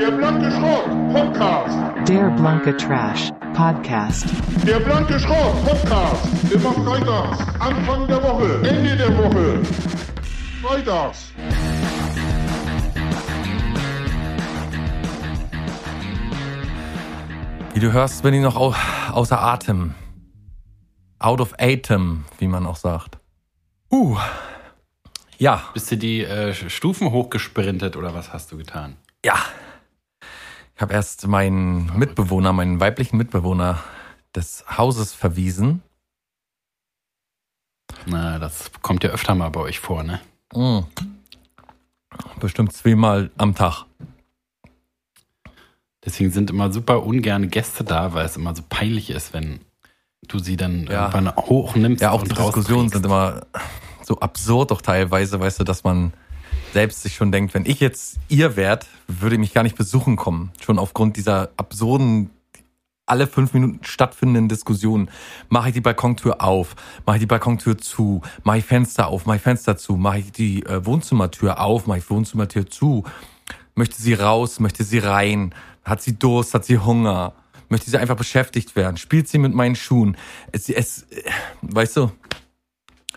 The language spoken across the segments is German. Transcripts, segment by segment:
Der blanke Schrott Podcast. Der Blanke Trash Podcast. Der blanke Schrott Podcast. Immer freitags. Anfang der Woche. Ende der Woche. Freitags. Wie du hörst, bin ich noch au außer Atem. Out of Atem, wie man auch sagt. Uh. Ja, Bist du die äh, Stufen hochgesprintet oder was hast du getan? ja. Ich habe erst meinen Mitbewohner, meinen weiblichen Mitbewohner des Hauses verwiesen. Na, das kommt ja öfter mal bei euch vor, ne? Mm. Bestimmt zweimal am Tag. Deswegen sind immer super ungerne Gäste da, weil es immer so peinlich ist, wenn du sie dann Ja. irgendwann hochnimmst. Ja, auch die Diskussionen sind immer so absurd doch teilweise, weißt du, dass man selbst sich schon denkt, wenn ich jetzt ihr wärt, würde ich mich gar nicht besuchen kommen. Schon aufgrund dieser absurden, alle fünf Minuten stattfindenden Diskussionen. Mache ich die Balkontür auf? Mache ich die Balkontür zu? Mache ich Fenster auf? Mache ich Fenster zu? Mache ich die äh, Wohnzimmertür auf? Mache ich Wohnzimmertür zu? Möchte sie raus? Möchte sie rein? Hat sie Durst? Hat sie Hunger? Möchte sie einfach beschäftigt werden? Spielt sie mit meinen Schuhen? Es, es, äh, weißt du?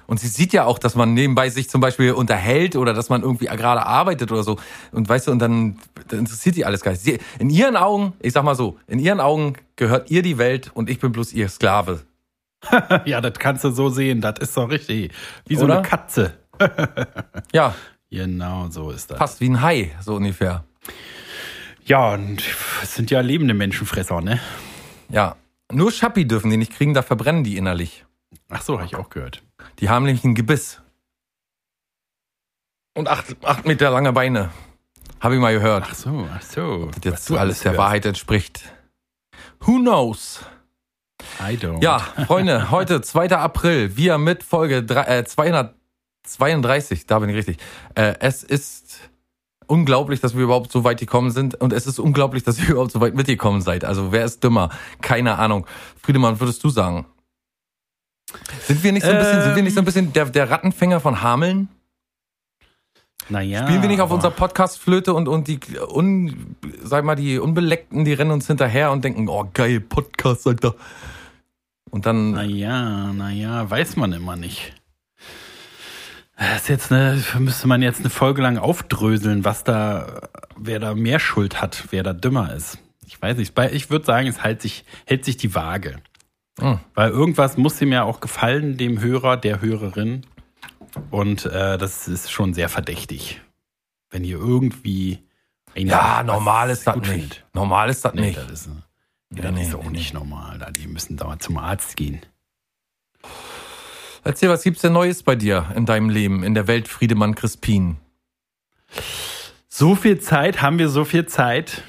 Und sie sieht ja auch, dass man nebenbei sich zum Beispiel unterhält oder dass man irgendwie gerade arbeitet oder so. Und weißt du, und dann, dann interessiert die alles gar nicht. Sie, in ihren Augen, ich sag mal so, in ihren Augen gehört ihr die Welt und ich bin bloß ihr Sklave. Ja, das kannst du so sehen. Das ist doch richtig. Wie so Oder? eine Katze. Ja, Genau, so ist das. fast wie ein Hai, so ungefähr. Ja, und es sind ja lebende Menschenfresser, ne? Ja. Nur Schappi dürfen die nicht kriegen, da verbrennen die innerlich. Ach so, habe ich auch gehört. Die haben nämlich ein Gebiss. Und acht, acht Meter lange Beine. Habe ich mal gehört. Ach so, ach so. Das Was jetzt alles der hörst. Wahrheit entspricht. Who knows? I don't. Ja, Freunde, heute 2. April, wir mit Folge drei- äh, 232, da bin ich richtig. Äh, es ist unglaublich, dass wir überhaupt so weit gekommen sind und es ist unglaublich, dass ihr überhaupt so weit mitgekommen seid. Also wer ist dümmer? Keine Ahnung. Friedemann, würdest du sagen? Sind wir nicht so ein bisschen, sind wir nicht so ein bisschen der, der Rattenfänger von Hameln? Naja. Spielen wir nicht auf unserer Podcast-Flöte und, und die, un, sag mal, die Unbeleckten, die rennen uns hinterher und denken, oh geil, Podcast, Alter. Und dann, Naja, naja, weiß man immer nicht. Das ist jetzt eine, müsste man jetzt eine Folge lang aufdröseln, was da, wer da mehr Schuld hat, wer da dümmer ist. Ich weiß nicht. Ich würde sagen, es hält sich, hält sich die Waage. Hm. Weil irgendwas muss ihm ja auch gefallen, dem Hörer, der Hörerin. Und äh, das ist schon sehr verdächtig. Wenn ihr irgendwie. ja, was normal ist das nicht. Normal ist das nicht. das ist, nee, Nee, das nee, ist auch nee, nicht normal. Da, die müssen dauernd zum Arzt gehen. Erzähl, was gibt's denn Neues bei dir in deinem Leben, in der Welt Friedemann Crispin? So viel Zeit, haben wir so viel Zeit?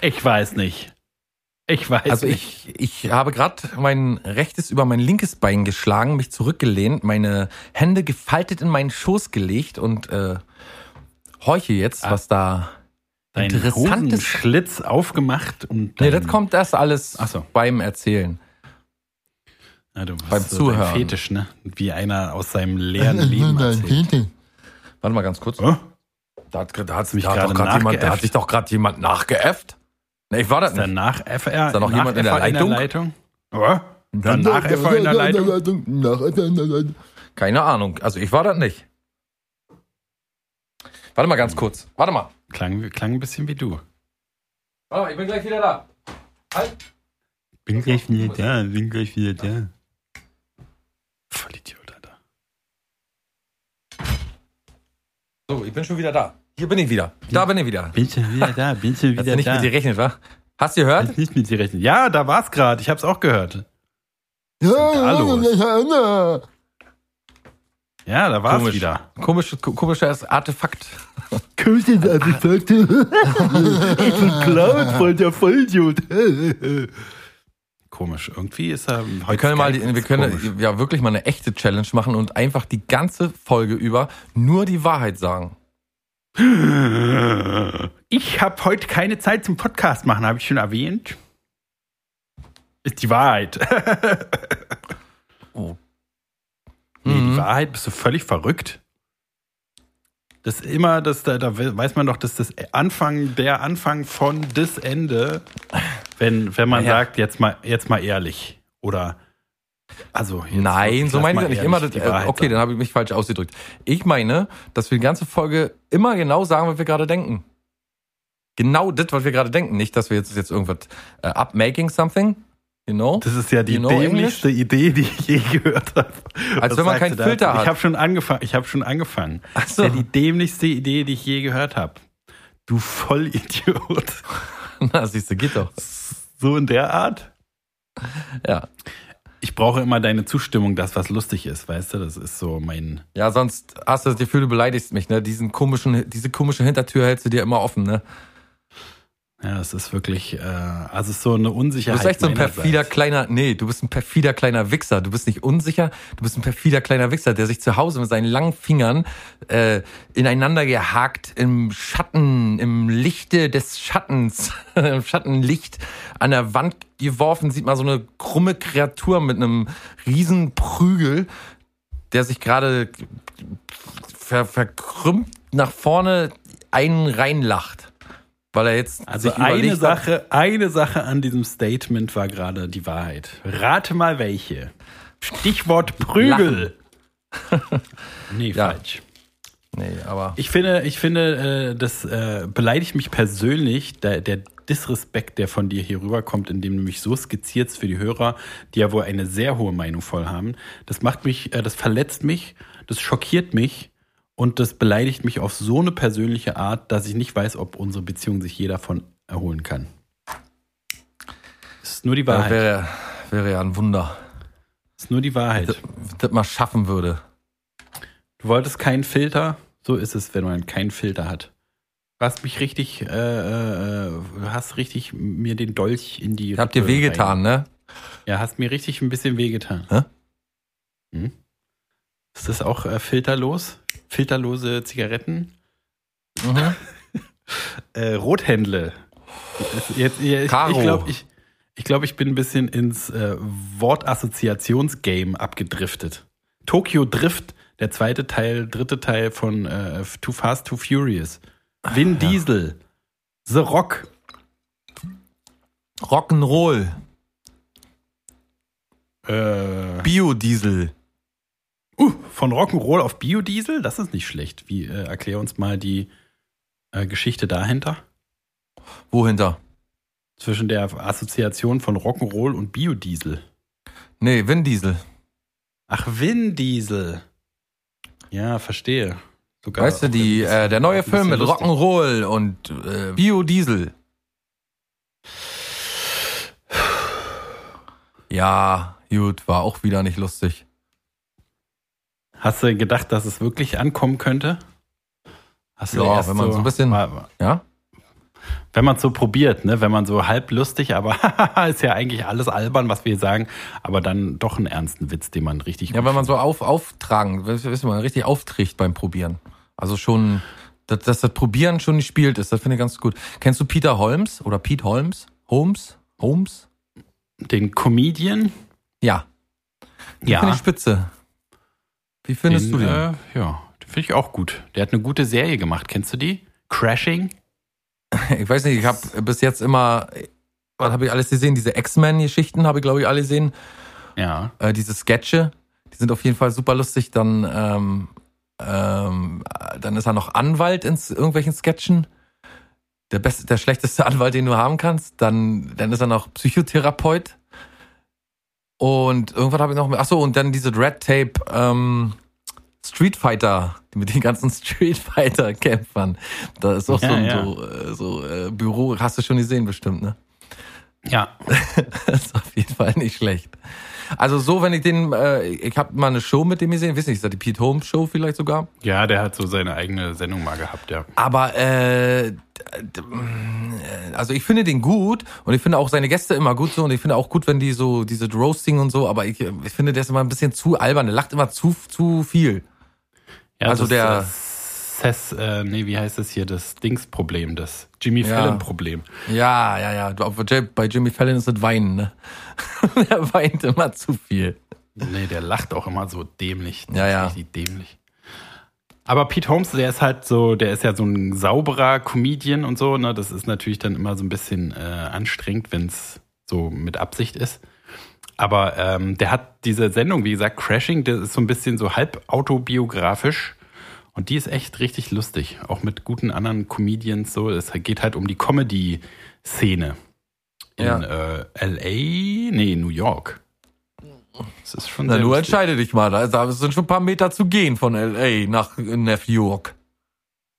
Ich weiß nicht. Ich weiß Also nicht. ich, ich habe gerade mein rechtes über mein linkes Bein geschlagen, mich zurückgelehnt, meine Hände gefaltet in meinen Schoß gelegt und äh, horche jetzt, Ah. was da Dein interessantes... Schlitz aufgemacht und Nee, das kommt erst alles so. beim Erzählen. ja, du beim so Zuhören. Fetisch, ne? Wie einer aus seinem leeren Leben erzählt. Warte mal ganz kurz. Oh, Da hat, da hat, mich da hat, grad jemand, da hat sich doch gerade jemand nachgeäfft. Nee, ich war das ist da nicht. nach FR? Ist da noch nach jemand in der FR Leitung? Leitung? Oh, danach FR in der Leitung? Keine Ahnung. Also ich war das nicht. Warte mal ganz kurz. Warte mal. Klang, klang ein bisschen wie du. Warte mal, ich bin gleich wieder da. Halt. Bin gleich wieder da, bin gleich wieder da. Voll Idiot, Alter. So, ich bin schon wieder da. Hier bin ich wieder. Da bin ich wieder. Bin schon wieder da, bin schon Hast wieder du nicht da. mit dir gerechnet, wa? Hast du gehört? Hast nicht mit dir rechnen. Ja, da war's gerade. Ich hab's auch gehört. da los? Ja, da war's Komisch. wieder. Komisch, komisches Artefakt. Komisches Artefakt. ich bin klaut voll der Vollidiot. Komisch. Irgendwie ist er heute. Wir können mal, die, wir können komisch. ja wirklich mal eine echte Challenge machen und einfach die ganze Folge über nur die Wahrheit sagen. Ich habe heute keine Zeit zum Podcast machen, habe ich schon erwähnt. Ist die Wahrheit. Oh. Nee, die Mhm. Wahrheit, bist du völlig verrückt? Das immer, das, da, da weiß man doch, dass das Anfang, der Anfang von das Ende, wenn, wenn man Ja. sagt, jetzt mal, jetzt mal ehrlich. Oder also Nein, so meine ich ja nicht immer. Das, äh, Wahrheit okay, dann habe ich mich falsch ausgedrückt. Ich meine, dass wir die ganze Folge immer genau sagen, was wir gerade denken. Genau das, was wir gerade denken. Nicht, dass wir jetzt, jetzt irgendwas äh, up making something, you know? Das ist ja die You know dämlichste Idee, die ich je gehört habe. Als Was wenn man keinen da? Filter hat. Ich habe schon angefangen. Ich habe schon angefangen. Ach Das so. ist ja die dämlichste Idee, die ich je gehört habe. Du Vollidiot. Na, siehst du, geht doch. So in der Art. Ja. Ich brauche immer deine Zustimmung, dass was lustig ist, weißt du? Das ist so mein. Ja, sonst hast du das Gefühl, du beleidigst mich, ne? Diesen komischen, diese komische Hintertür hältst du dir immer offen, ne? Ja, es ist wirklich, äh, also es ist so eine Du Unsicherheit. bist echt so ein perfider kleiner, nee, du bist ein perfider kleiner Wichser. Du bist nicht unsicher, du bist ein perfider kleiner Wichser, der sich zu Hause mit seinen langen Fingern äh, ineinander gehakt im Schatten, im Lichte des Schattens, im Schattenlicht an der Wand geworfen, sieht man so eine krumme Kreatur mit einem riesen Prügel, der sich gerade ver verkrümmt nach vorne einen reinlacht. Weil er jetzt Also eine hat, Sache, eine Sache an diesem Statement war gerade die Wahrheit. Rate mal welche. Stichwort Prügel. nee, Ja. falsch. Nee, aber. Ich finde, ich finde, äh, das äh, beleidigt mich persönlich, der, der Disrespekt, der von dir hier rüberkommt, indem du mich so skizzierst für die Hörer, die ja wohl eine sehr hohe Meinung voll haben. Das macht mich, äh, das verletzt mich, das schockiert mich und das beleidigt mich auf so eine persönliche Art, dass ich nicht weiß, ob unsere Beziehung sich je davon erholen kann. Das ist nur die Ja, Wahrheit. wäre, wäre ja ein Wunder, Das ist nur die Wahrheit. das, das mal schaffen würde. Du wolltest keinen Filter, so ist es, wenn man keinen Filter hat. Du hast mich richtig, äh, äh, äh, hast richtig mir den Dolch in die. Ich hab dir wehgetan, ne? Ja, hast mir richtig ein bisschen wehgetan. Hä? Hm? Ist das auch äh, filterlos? Filterlose Zigaretten? Mhm. Äh, Rothändle. Jetzt, ja, ich ich glaube, ich, ich, glaub, ich bin ein bisschen ins äh, Wortassoziationsgame abgedriftet. Tokyo Drift, der zweite Teil, dritte Teil von äh, Too Fast, Too Furious. Vin Diesel. The Rock. Rock'n'Roll, Äh, Biodiesel. Uh, von Rock'n'Roll auf Biodiesel? Das ist nicht schlecht. Wie, äh, erklär uns mal die äh, Geschichte dahinter. Wohinter? Zwischen der Assoziation von Rock'n'Roll und Biodiesel. Nee, Vin Diesel. Ach, Vin Diesel. Ja, verstehe. Sogar weißt du, die, bisschen- äh, der neue Film mit. Rock'n'Roll und äh, Biodiesel. Ja, gut, war auch wieder nicht lustig. Hast du gedacht, dass es wirklich ankommen könnte? Hast Ja, erst wenn man so ein bisschen- Mal- Ja? Wenn man es so probiert, ne? Wenn man so halb lustig, aber ist ja eigentlich alles albern, was wir sagen, aber dann doch einen ernsten Witz, den man richtig Ja, wenn man so auf, auftragen, wissen wir, richtig aufträgt beim Probieren. Also schon, dass, dass das Probieren schon gespielt ist, das finde ich ganz gut. Kennst du Peter Holmes oder Pete Holmes? Holmes? Holmes? Den Comedian, Ja. Den ja, Finde ich spitze. Wie findest den, du den? Äh, ja, den finde ich auch gut. Der hat eine gute Serie gemacht. Kennst du die? Crashing? Ich weiß nicht, ich habe bis jetzt immer, was habe ich alles gesehen? Diese X-Men-Geschichten habe ich, glaube ich, alle gesehen. Ja. Äh, diese Sketche, die sind auf jeden Fall super lustig. Dann, ähm, ähm, dann ist er noch Anwalt in irgendwelchen Sketchen. Der beste, der schlechteste Anwalt, den du haben kannst. Dann, dann ist er noch Psychotherapeut. Und irgendwann habe ich noch, ach so, und dann diese Red Tape ähm, Street Fighter, mit den ganzen Street Fighter Kämpfern. Da ist auch Ja, so ein ja. so, äh, so äh, Büro, hast du schon gesehen bestimmt, ne? Ja. Das ist auf jeden Fall nicht schlecht. Also so, wenn ich den, äh, ich habe mal eine Show mit dem gesehen, weiß nicht, ist das die Pete Holmes Show vielleicht sogar? Ja, der hat so seine eigene Sendung mal gehabt, ja. Aber äh, äh, also ich finde den gut und ich finde auch seine Gäste immer gut so und ich finde auch gut, wenn die so diese Roasting und so, aber ich, ich finde der ist immer ein bisschen zu albern, der lacht immer zu zu viel. ja Also das, der- Das Seth, äh, nee, wie heißt das hier? Das Dings-Problem, das Jimmy Ja. Fallon-Problem. Ja, ja, ja. Bei Jimmy Fallon ist es Weinen, ne? der weint immer zu viel. Nee, der lacht auch immer so dämlich. Das Ja, ja. Richtig dämlich. Aber Pete Holmes, der ist halt so, der ist ja so ein sauberer Comedian und so, ne? Das ist natürlich dann immer so ein bisschen äh, anstrengend, wenn es so mit Absicht ist. Aber ähm, der hat diese Sendung, wie gesagt, Crashing, das ist so ein bisschen so halb autobiografisch. Und die ist echt richtig lustig. Auch mit guten anderen Comedians so. Es geht halt um die Comedy-Szene. In Ja. äh, LA? Nee, New York. Das ist schon Na, sehr du lustig. entscheide dich mal. Da da sind schon ein paar Meter zu gehen von L.A. nach New York.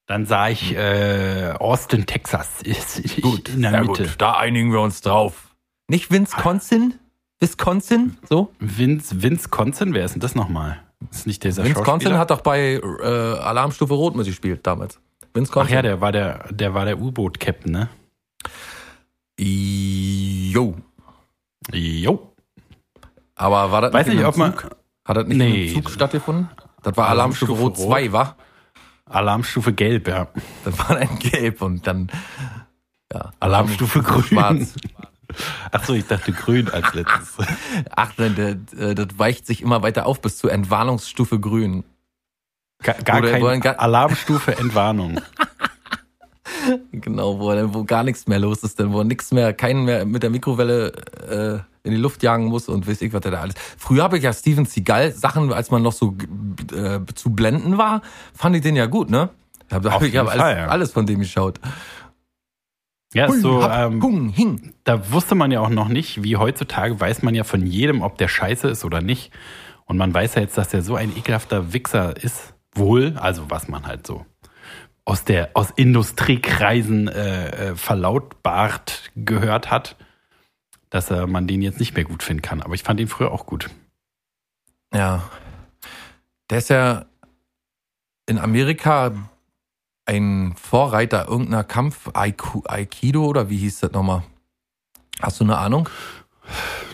Dann sah ich äh, Austin, Texas. Ist in der Mitte. gut. Da einigen wir uns drauf. Nicht Wisconsin? Wisconsin? So? Vince, Conson, wer ist denn das nochmal? Ist nicht dieser Wisconsin Schauspieler? hat doch bei äh, Alarmstufe Rot mitgespielt damals. Ach Wisconsin. ja, der war der, der war der U-Boot-Captain, ne? Jo. Jo. Aber war das Weiß nicht nicht, ob man. Hat das nicht Nee. im Zug stattgefunden? Das war Alarmstufe, Alarmstufe Rot 2, war? Alarmstufe Gelb, ja. Das war dann gelb und dann ja, Alarmstufe Grün. schwarz. Ach so, ich dachte grün als letztes. Ach, das, das, das weicht sich immer weiter auf bis zur Entwarnungsstufe Grün. Gar, gar Oder- keine gar- Alarmstufe Entwarnung. Genau, wo, dann- wo gar nichts mehr los ist, denn wo nichts mehr, keinen mehr mit der Mikrowelle äh, in die Luft jagen muss und weiß ich, was der da alles. Früher habe ich ja Steven Seagal Sachen, als man noch so äh, zu blenden war, fand ich den ja gut, ne? Da habe ich hab alles, Fall, ja. alles von dem geschaut. Ja, ist so, hab, ähm, hung, hing. da wusste man ja auch noch nicht, wie heutzutage weiß man ja von jedem, ob der scheiße ist oder nicht. Und man weiß ja jetzt, dass der so ein ekelhafter Wichser ist. Wohl, also was man halt so aus der aus Industriekreisen äh, äh, verlautbart gehört hat, dass äh, man den jetzt nicht mehr gut finden kann. Aber ich fand ihn früher auch gut. Ja. Der ist ja in Amerika ein Vorreiter irgendeiner Kampf, Aikido oder wie hieß das nochmal? Hast du eine Ahnung?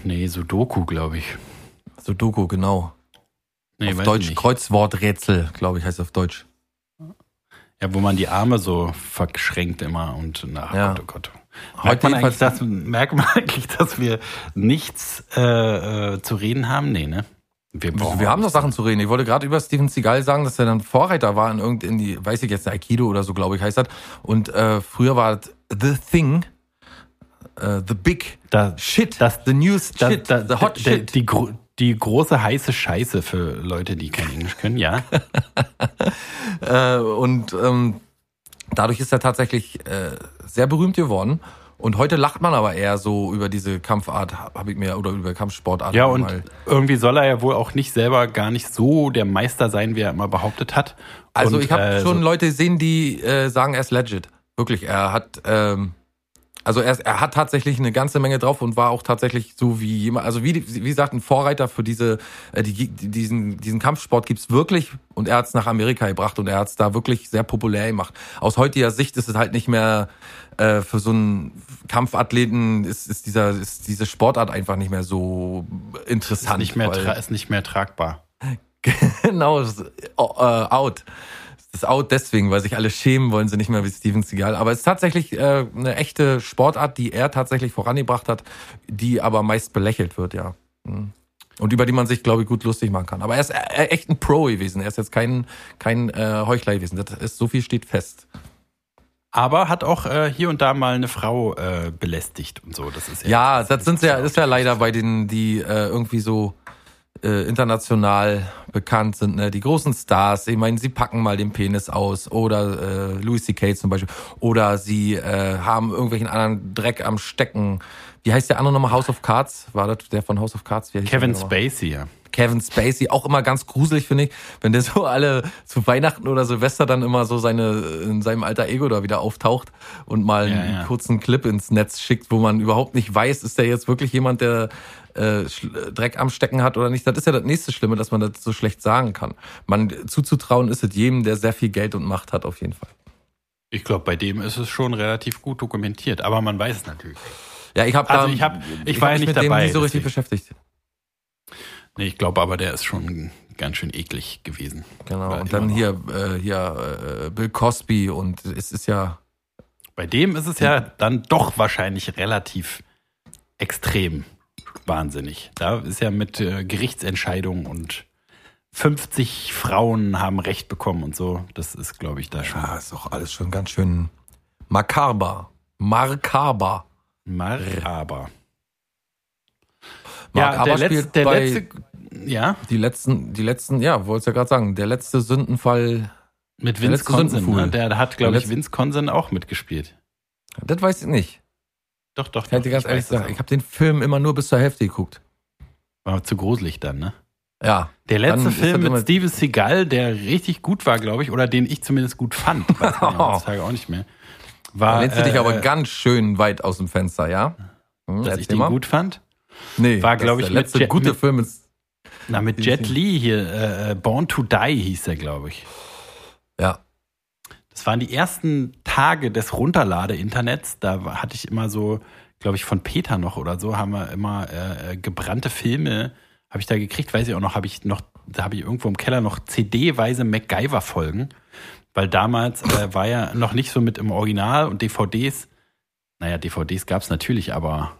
Nee, Sudoku, glaube ich. Sudoku, genau. Nee, auf Deutsch. Kreuzworträtsel, glaube ich, heißt auf Deutsch. Ja, wo man die Arme so verschränkt immer und ach Ja. Gott, oh Gott. Heute Merkt man, eigentlich, dass, merkt man eigentlich, dass wir nichts äh, äh, zu reden haben? Nee, ne? Wir, Wir haben doch Sachen zu reden. Ich wollte gerade über Steven Seagal sagen, dass er dann Vorreiter war in irgendein, die, weiß ich jetzt, Aikido oder so, glaube ich, heißt das. Und äh, früher war das The Thing, äh, The Big da, Shit, das- The News da, Shit, da, The Hot Shit. Die, gro- die große heiße Scheiße für Leute, die kein Englisch können, ja. Äh, und ähm, dadurch ist er tatsächlich äh, sehr berühmt geworden. Und heute lacht man aber eher so über diese Kampfart, habe ich mir, oder über Kampfsportart. Ja, und mal. irgendwie soll er ja wohl auch nicht selber gar nicht so der Meister sein, wie er immer behauptet hat. Also und, ich habe äh, schon Leute gesehen, die äh, sagen, er ist legit. Wirklich, er hat, ähm, also er, ist- er hat tatsächlich eine ganze Menge drauf und war auch tatsächlich so wie jemand, also wie, wie gesagt, ein Vorreiter für diese, äh, die, die, diesen, diesen Kampfsport gibt's wirklich und er hat's nach Amerika gebracht und er hat's da wirklich sehr populär gemacht. Aus heutiger Sicht ist es halt nicht mehr äh, für so einen Kampfathleten ist, ist dieser ist diese Sportart einfach nicht mehr so ist interessant. nicht, mehr ist nicht mehr tragbar. genau, ist, äh, out. Ist out deswegen, weil sich alle schämen, wollen sie nicht mehr wie Steven Seagal. Aber es ist tatsächlich äh, eine echte Sportart, die er tatsächlich vorangebracht hat, die aber meist belächelt wird, ja. Mhm. Und über die man sich, glaube ich, gut lustig machen kann. Aber er ist äh, echt ein Pro gewesen. Er ist jetzt kein, kein äh, Heuchler gewesen. Das ist, so viel steht fest. Aber hat auch äh, hier und da mal eine Frau äh, belästigt und so. Das ist ja, Ja, das sind ja, ist ja leider bei denen, die äh, irgendwie so äh, international bekannt sind, ne? die großen Stars. Ich meine, sie packen mal den Penis aus oder äh, Louis C.K. zum Beispiel oder sie äh, haben irgendwelchen anderen Dreck am Stecken. Wie heißt der andere nochmal? House of Cards? War das der von House of Cards? Kevin? Spacey, ja. Kevin Spacey, auch immer ganz gruselig, finde ich, wenn der so alle zu Weihnachten oder Silvester dann immer so seine, in seinem alter Ego da wieder auftaucht und mal Ja, einen ja. kurzen Clip ins Netz schickt, wo man überhaupt nicht weiß, ist der jetzt wirklich jemand, der äh, Schl- Dreck am Stecken hat oder nicht. Das ist ja das nächste Schlimme, dass man das so schlecht sagen kann. Man zuzutrauen ist es jedem, der sehr viel Geld und Macht hat, auf jeden Fall. Ich glaube, bei dem ist es schon relativ gut dokumentiert, aber man weiß es natürlich. Ja, ich habe Also ich hab- ich war ja nicht mit dem dabei, nie so richtig beschäftigt. Nee, ich glaube aber, der ist schon ganz schön eklig gewesen. Genau. War Und dann hier, äh, hier äh, Bill Cosby und es ist ja Bei dem ist es ja dann doch wahrscheinlich relativ extrem wahnsinnig. Da ist ja mit äh, Gerichtsentscheidungen und 50 Frauen haben Recht bekommen und so. Das ist, glaube ich, da schon. Ja, ist doch alles schon ganz schön makaber. Makaber. Maraber. Mark Ja, der, letzte, der letzte. Ja, die letzten, die letzten, ja, wollte ja gerade sagen, der letzte Sündenfall, mit Vince Consen. Ne? Der hat, glaube ich, Vince Consen auch mitgespielt. das weiß ich nicht. Doch, doch. Ich kann doch, dir ganz ich ehrlich sagen, ich habe den Film immer nur bis zur Hälfte geguckt. War zu gruselig dann, ne? Ja. Der letzte Film mit Steven Seagal, der richtig gut war, glaube ich, oder den ich zumindest gut fand, weiß ja heutzutage auch nicht mehr, Da war, lehnst du dich äh, aber ganz schön weit aus dem Fenster, ja? Hm, dass ich den mal. gut fand. Nee, war, das glaub ist ich, der mit letzte Jet- gute mit- Film ist, Na, mit Jet Li hier, äh, äh, Born to Die hieß er, glaube ich. Das waren die ersten Tage des Runterlade-Internets. Da hatte ich immer so, glaube ich, von Peter noch oder so, haben wir immer äh, gebrannte Filme, habe ich da gekriegt, weiß ich auch noch, habe ich noch, da habe ich irgendwo im Keller noch CD-weise MacGyver-Folgen, weil damals äh, war ja noch nicht so mit im Original und DVDs. Naja, DVDs gab es natürlich, aber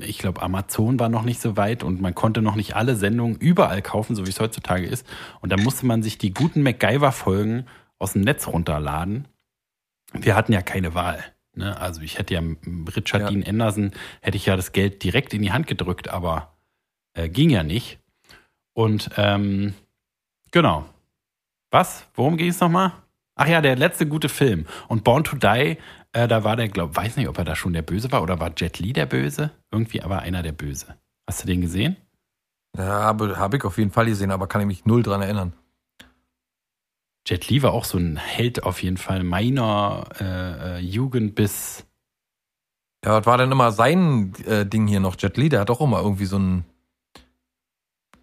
ich glaube, Amazon war noch nicht so weit und man konnte noch nicht alle Sendungen überall kaufen, so wie es heutzutage ist. Und da musste man sich die guten MacGyver-Folgen aus dem Netz runterladen. Wir hatten ja keine Wahl. Ne? Also ich hätte ja Richard Ja. Dean Anderson, hätte ich ja das Geld direkt in die Hand gedrückt, aber äh, ging ja nicht. Und ähm, genau. Was? Worum ging es nochmal? Ach ja, der letzte gute Film. Und Born to Die, äh, da war der, glaub, weiß nicht, ob er da schon der Böse war oder war Jet Li der Böse? Irgendwie aber einer der Böse. Hast du den gesehen? Ja, habe hab ich auf jeden Fall gesehen, aber kann ich mich null dran erinnern. Jet Li war auch so ein Held auf jeden Fall meiner äh, äh, Jugend bis Ja, was war denn immer sein äh, Ding hier noch? Jet Li, der hat doch immer irgendwie so einen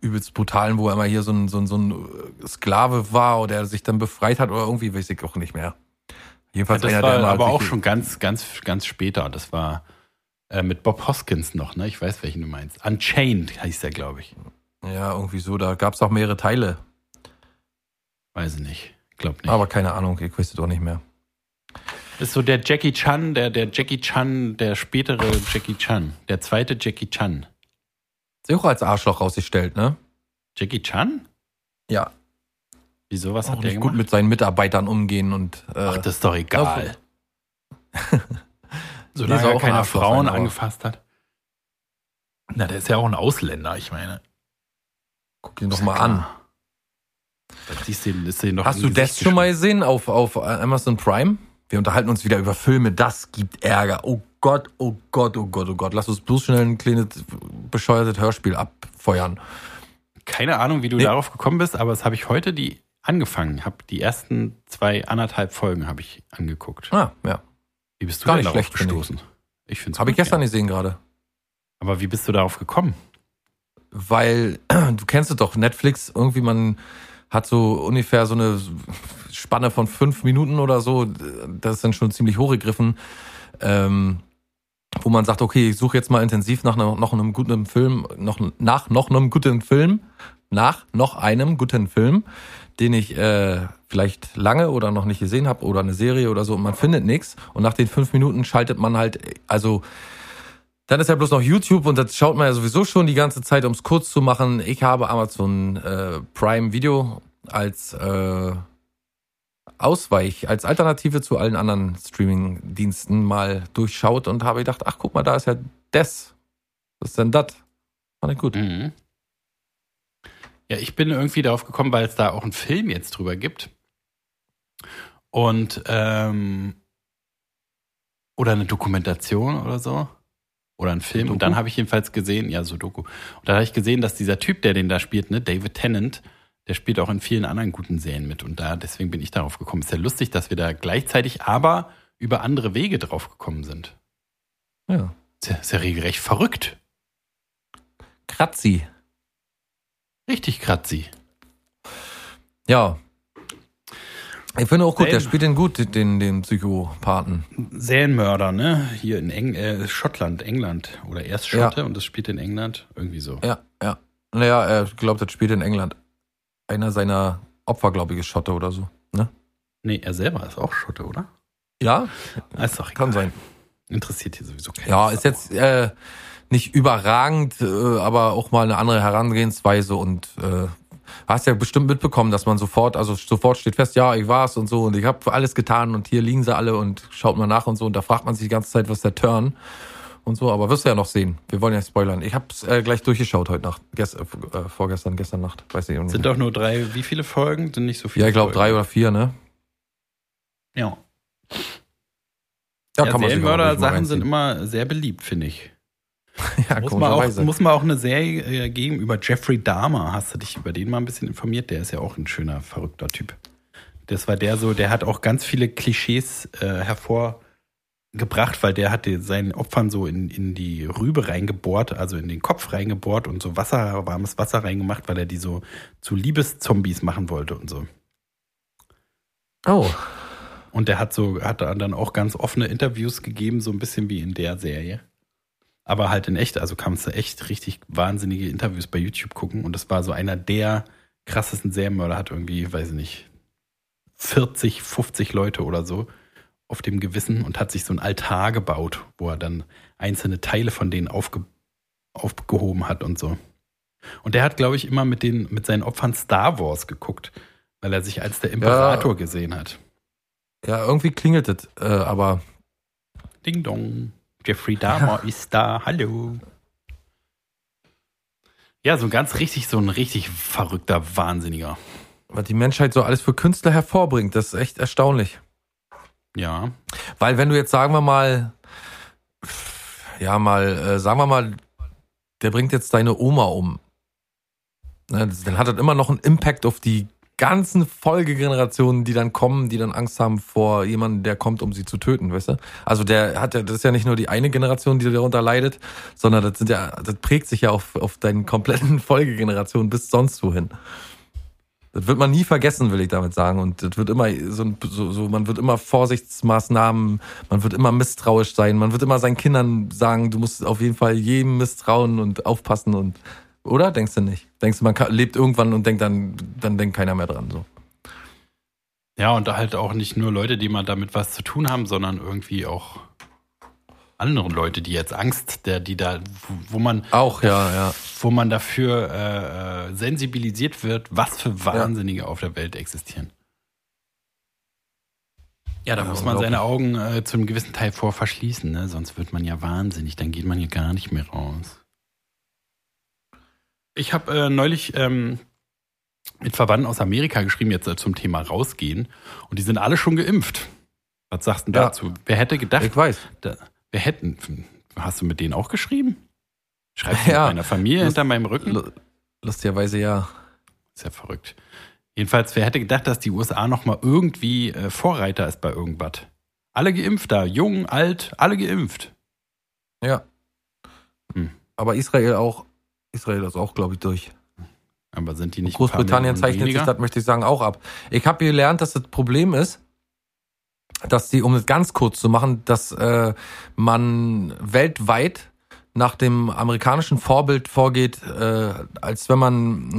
übelst brutalen, wo er immer hier so ein, so ein, so ein äh, Sklave war oder der sich dann befreit hat oder irgendwie, weiß ich auch nicht mehr. Jedenfalls das einer, war der immer aber auch schon ganz, ganz, ganz später. Das war äh, mit Bob Hoskins noch, ne? Ich weiß, welchen du meinst. Unchained heißt der, glaube ich. Ja, irgendwie so, da gab es auch mehrere Teile. Weiß ich nicht. Glaub nicht. Aber keine Ahnung, ich es auch nicht mehr. ist so der Jackie Chan, der, der Jackie Chan, der spätere Jackie Chan. Der zweite Jackie Chan. Ist auch als Arschloch rausgestellt, ne? Jackie Chan? Ja. Wieso, was Auch hat der nicht gemacht? gut mit seinen Mitarbeitern umgehen und äh, Ach, das ist doch egal. Solange auch er ein keine Frauen angefasst hat. Na, der ist ja auch ein Ausländer, ich meine. guck ihn doch mal klar. an. Noch Hast du das schon mal gesehen auf, auf Amazon Prime? Wir unterhalten uns wieder über Filme, das gibt Ärger. Oh Gott, oh Gott, oh Gott, oh Gott. Lass uns bloß schnell ein kleines bescheuertes Hörspiel abfeuern. Keine Ahnung, wie du Nee. darauf gekommen bist, aber das habe ich heute die angefangen. Hab die ersten zwei, anderthalb Folgen habe ich angeguckt. Ah, ja. Wie bist du Gar denn nicht darauf schlecht, finde ich. gestoßen? Ich finde es Habe ich gestern gesehen gerade. Aber wie bist du darauf gekommen? Weil, du kennst es doch, Netflix, irgendwie man hat so ungefähr so eine Spanne von fünf Minuten oder so. Das ist dann schon ziemlich hochgegriffen. Ähm, wo man sagt, okay, ich suche jetzt mal intensiv nach einer, noch einem guten Film, noch, nach noch einem guten Film, nach noch einem guten Film, den ich äh, vielleicht lange oder noch nicht gesehen habe oder eine Serie oder so und man findet nichts und nach den fünf Minuten schaltet man halt, also dann ist ja bloß noch YouTube und das schaut man ja sowieso schon die ganze Zeit, um es kurz zu machen. Ich habe Amazon äh, Prime Video als äh, Ausweich, als Alternative zu allen anderen Streaming-Diensten mal durchschaut und habe gedacht, ach guck mal, da ist ja das. Was ist denn das? Fand ich gut. Mhm. Ja, ich bin irgendwie darauf gekommen, weil es da auch einen Film jetzt drüber gibt. Und, ähm, oder eine Dokumentation oder so. Oder ein Film. Doku? Und dann habe ich jedenfalls gesehen, ja, so Doku. Und dann habe ich gesehen, dass dieser Typ, der den da spielt, ne, David Tennant, der spielt auch in vielen anderen guten Serien mit. Und da, deswegen bin ich darauf gekommen. Ist ja lustig, dass wir da gleichzeitig aber über andere Wege drauf gekommen sind. Ja. Ist ja, ist ja regelrecht verrückt. Kratzi. Richtig kratzi. Ja. Ich finde auch gut, der spielt den gut, den, den Psychopathen. Serienmörder, ne? Hier in Eng äh, Schottland, England. Oder erst Schotte und das spielt in England. Irgendwie so. Ja, ja. Naja, er glaubt, das spielt in England. Einer seiner Opfer, glaube ich, ist Schotte oder so. Ne? Nee, er selber ist auch Schotte, oder? Ja, Ah, Ist doch kann egal. sein. Interessiert hier sowieso keinen. Ja, ist jetzt äh, nicht überragend, äh, aber auch mal eine andere Herangehensweise und äh, Hast ja bestimmt mitbekommen, dass man sofort, also sofort steht fest, ja, ich war's und so und ich habe alles getan und hier liegen sie alle und schaut mal nach und so und da fragt man sich die ganze Zeit, was der Turn und so, aber wirst du ja noch sehen. Wir wollen ja nicht spoilern. Ich hab's äh, gleich durchgeschaut heute Nacht, gest, äh, vorgestern, gestern Nacht, weiß ich nicht. Sind doch nur drei, wie viele Folgen? Sind nicht so viele. ja, ich glaube drei oder vier, ne? Ja. Ja, Ja, Serienmörder-Sachen sind immer sehr beliebt, finde ich. ja, Muss man, auch, muss man auch eine Serie äh, geben über Jeffrey Dahmer. Hast du dich über den mal ein bisschen informiert? Der ist ja auch ein schöner, verrückter Typ. Das war der so, der hat auch ganz viele Klischees äh, hervorgebracht, weil der hat den- seinen Opfern so in, in die Rübe reingebohrt, also in den Kopf reingebohrt und so Wasser, warmes Wasser reingemacht, weil er die so zu Liebeszombies machen wollte und so. Oh, Und der hat so, hat dann auch ganz offene Interviews gegeben, so ein bisschen wie in der Serie. Aber halt in echt, also kannst du echt richtig wahnsinnige Interviews bei YouTube gucken. Und das war so einer der krassesten Serienmörder, hat irgendwie, weiß ich nicht, 40, 50 Leute oder so auf dem Gewissen und hat sich so ein Altar gebaut, wo er dann einzelne Teile von denen aufge, aufgehoben hat und so. Und der hat, glaube ich, immer mit, den, mit seinen Opfern Star Wars geguckt, weil er sich als der Imperator gesehen hat. ja, irgendwie klingelt es, äh, aber Ding dong. Jeffrey Dahmer ist da. Hallo. Ja, so ganz richtig, so ein richtig verrückter Wahnsinniger. was die Menschheit so alles für Künstler hervorbringt, das ist echt erstaunlich. Ja. Weil wenn du jetzt sagen wir mal, ja mal, äh, sagen wir mal, der bringt jetzt deine Oma um, ne, dann hat das immer noch einen Impact auf die ganzen Folgegenerationen, die dann kommen, die dann Angst haben vor jemandem, der kommt, um sie zu töten, weißt du? Also der hat ja, das ist ja nicht nur die eine Generation, die darunter leidet, sondern das sind ja, das prägt sich ja auf, auf deinen kompletten Folgegenerationen bis sonst wohin. Das wird man nie vergessen, will ich damit sagen. Und das wird immer so, so, so, man wird immer Vorsichtsmaßnahmen, man wird immer misstrauisch sein, man wird immer seinen Kindern sagen, du musst auf jeden Fall jedem misstrauen und aufpassen und, oder? Denkst du nicht? Denkst du, man kann, lebt irgendwann und denkt dann, dann denkt keiner mehr dran, so. Ja, und halt auch nicht nur Leute, die mal damit was zu tun haben, sondern irgendwie auch andere Leute, die jetzt Angst, der, die da, wo- man, Auch, ja, ja. wo man dafür äh, äh, sensibilisiert wird, was für Wahnsinnige auf der Welt existieren. Ja, da Ja, muss man seine Augen äh, zu einem gewissen Teil vor verschließen, ne? sonst wird man ja wahnsinnig, dann geht man hier gar nicht mehr raus. Ich habe äh, neulich ähm, mit Verwandten aus Amerika geschrieben, jetzt äh, zum Thema rausgehen, und die sind alle schon geimpft. Was sagst du Ja. dazu? Wer hätte gedacht, Ich weiß. da, wer hätten, hast du mit denen auch geschrieben? Schreibst du Ja. mit meiner Familie Lust- hinter meinem Rücken? Lu- Lustigerweise ja. Ist ja verrückt. Jedenfalls, wer hätte gedacht, dass die USA noch mal irgendwie äh, Vorreiter ist bei irgendwas? Alle geimpft da, jung, alt, alle geimpft. Ja. Hm. Aber Israel auch, Israel ist auch, glaube ich, durch. Aber sind die nicht ein Großbritannien zeichnet sich, weniger? das möchte ich sagen, auch ab. Ich habe gelernt, dass das Problem ist, dass die, um es ganz kurz zu machen, dass äh, man weltweit nach dem amerikanischen Vorbild vorgeht, äh, als wenn man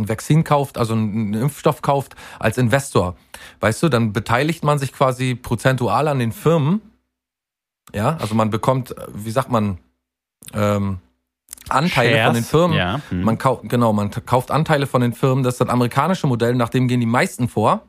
ein Vakzin kauft, also einen Impfstoff kauft, als Investor. Weißt du, dann beteiligt man sich quasi prozentual an den Firmen. Ja, also man bekommt, wie sagt man, ähm, Anteile Shares? von den Firmen. Ja. hm. Man kauft, genau, man kauft Anteile von den Firmen. Das ist das amerikanische Modell, nach dem gehen die meisten vor.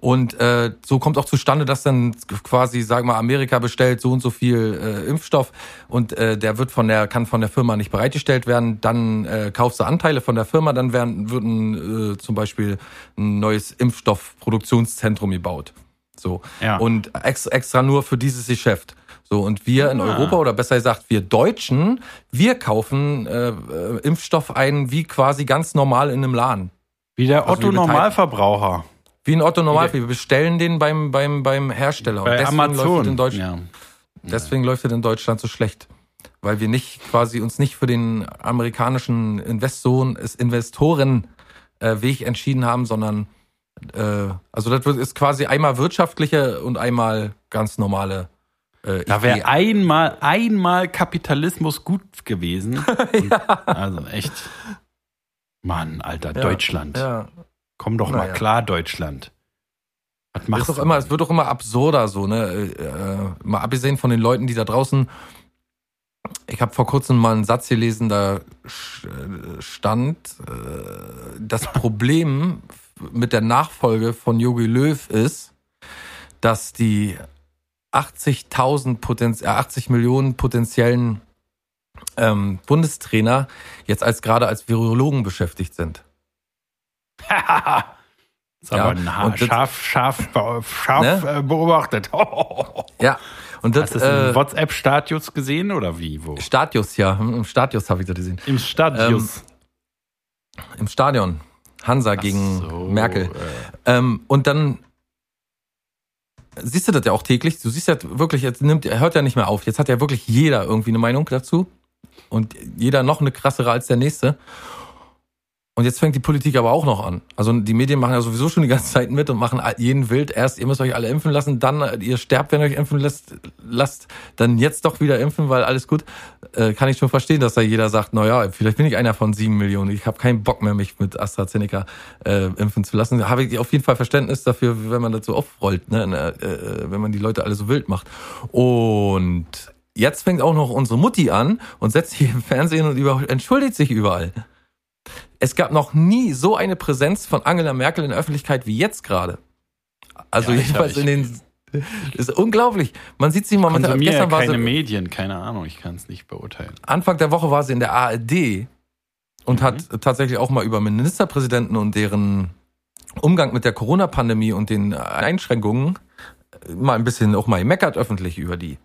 Und äh, so kommt auch zustande, dass dann quasi, sag mal, Amerika bestellt so und so viel äh, Impfstoff und äh, der wird von der kann von der Firma nicht bereitgestellt werden. Dann äh, kaufst du Anteile von der Firma, dann werden wird ein, äh, zum Beispiel ein neues Impfstoffproduktionszentrum gebaut. So Ja. und ex, extra nur für dieses Geschäft. So, und wir in Ah. Europa, oder besser gesagt, wir Deutschen, wir kaufen äh, äh, Impfstoff ein, wie quasi ganz normal in einem Laden. Wie der Also Otto Normalverbraucher. Wie ein Otto Normal. Wir bestellen den beim, beim, beim Hersteller. Bei und deswegen läuft Amazon. es in Deutschland, ja. deswegen läuft es in Deutschland so schlecht. Weil wir nicht quasi uns nicht für den amerikanischen Investoren, Investoren äh, Weg entschieden haben, sondern äh, also das ist quasi einmal wirtschaftliche und einmal ganz normale äh, Da wäre einmal, einmal Kapitalismus gut gewesen. Und, Also echt. Mann, Alter, Ja, Deutschland. Ja, Komm doch mal Naja. klar, Deutschland. Was machst doch immer, es wird doch immer absurder so, ne? Äh, äh, mal abgesehen von den Leuten, die da draußen Ich habe vor kurzem mal einen Satz gelesen, da äh, stand, äh, das Problem mit der Nachfolge von Jogi Löw ist, dass die 80.000 Potenz äh, 80 Millionen potenziellen ähm, Bundestrainer jetzt als gerade als Virologen beschäftigt sind. ist aber Ja, ha und das- scharf, scharf, scharf Ne? äh, beobachtet. Ja, und das Hast du das im äh, WhatsApp-Status gesehen oder wie? Wo? Stadius, ja, im Stadius habe ich das gesehen. Im Stadius. Im Stadion. Hansa gegen so, Merkel. Ähm, und dann siehst du das ja auch täglich. Du siehst ja wirklich, jetzt nimmt, er hört ja nicht mehr auf. Jetzt hat ja wirklich jeder irgendwie eine Meinung dazu. Und jeder noch eine krassere als der nächste. Und jetzt fängt die Politik aber auch noch an. Also die Medien machen ja sowieso schon die ganze Zeit mit und machen jeden wild. Erst, ihr müsst euch alle impfen lassen, dann äh, ihr sterbt, wenn ihr euch impfen lasst, lasst dann jetzt doch wieder impfen, weil alles gut. Äh, kann ich schon verstehen, dass da jeder sagt, na ja, vielleicht bin ich einer von sieben Millionen. Ich habe keinen Bock mehr, mich mit AstraZeneca äh, impfen zu lassen. Da habe ich auf jeden Fall Verständnis dafür, wenn man so aufrollt, ne? äh, wenn man die Leute alle so wild macht. Und jetzt fängt auch noch unsere Mutti an und setzt sich im Fernsehen und über, entschuldigt sich überall. Es gab noch nie so eine Präsenz von Angela Merkel in der Öffentlichkeit wie jetzt gerade. Also Ja, ich jedenfalls in den ist unglaublich. Man sieht sie mal mit Konsumiere ja gestern war keine sie, Medien, keine Ahnung, ich kann es nicht beurteilen. Anfang der Woche war sie in der ARD und Mhm. hat tatsächlich auch mal über Ministerpräsidenten und deren Umgang mit der Corona-Pandemie und den Einschränkungen mal ein bisschen auch mal gemeckert öffentlich über die.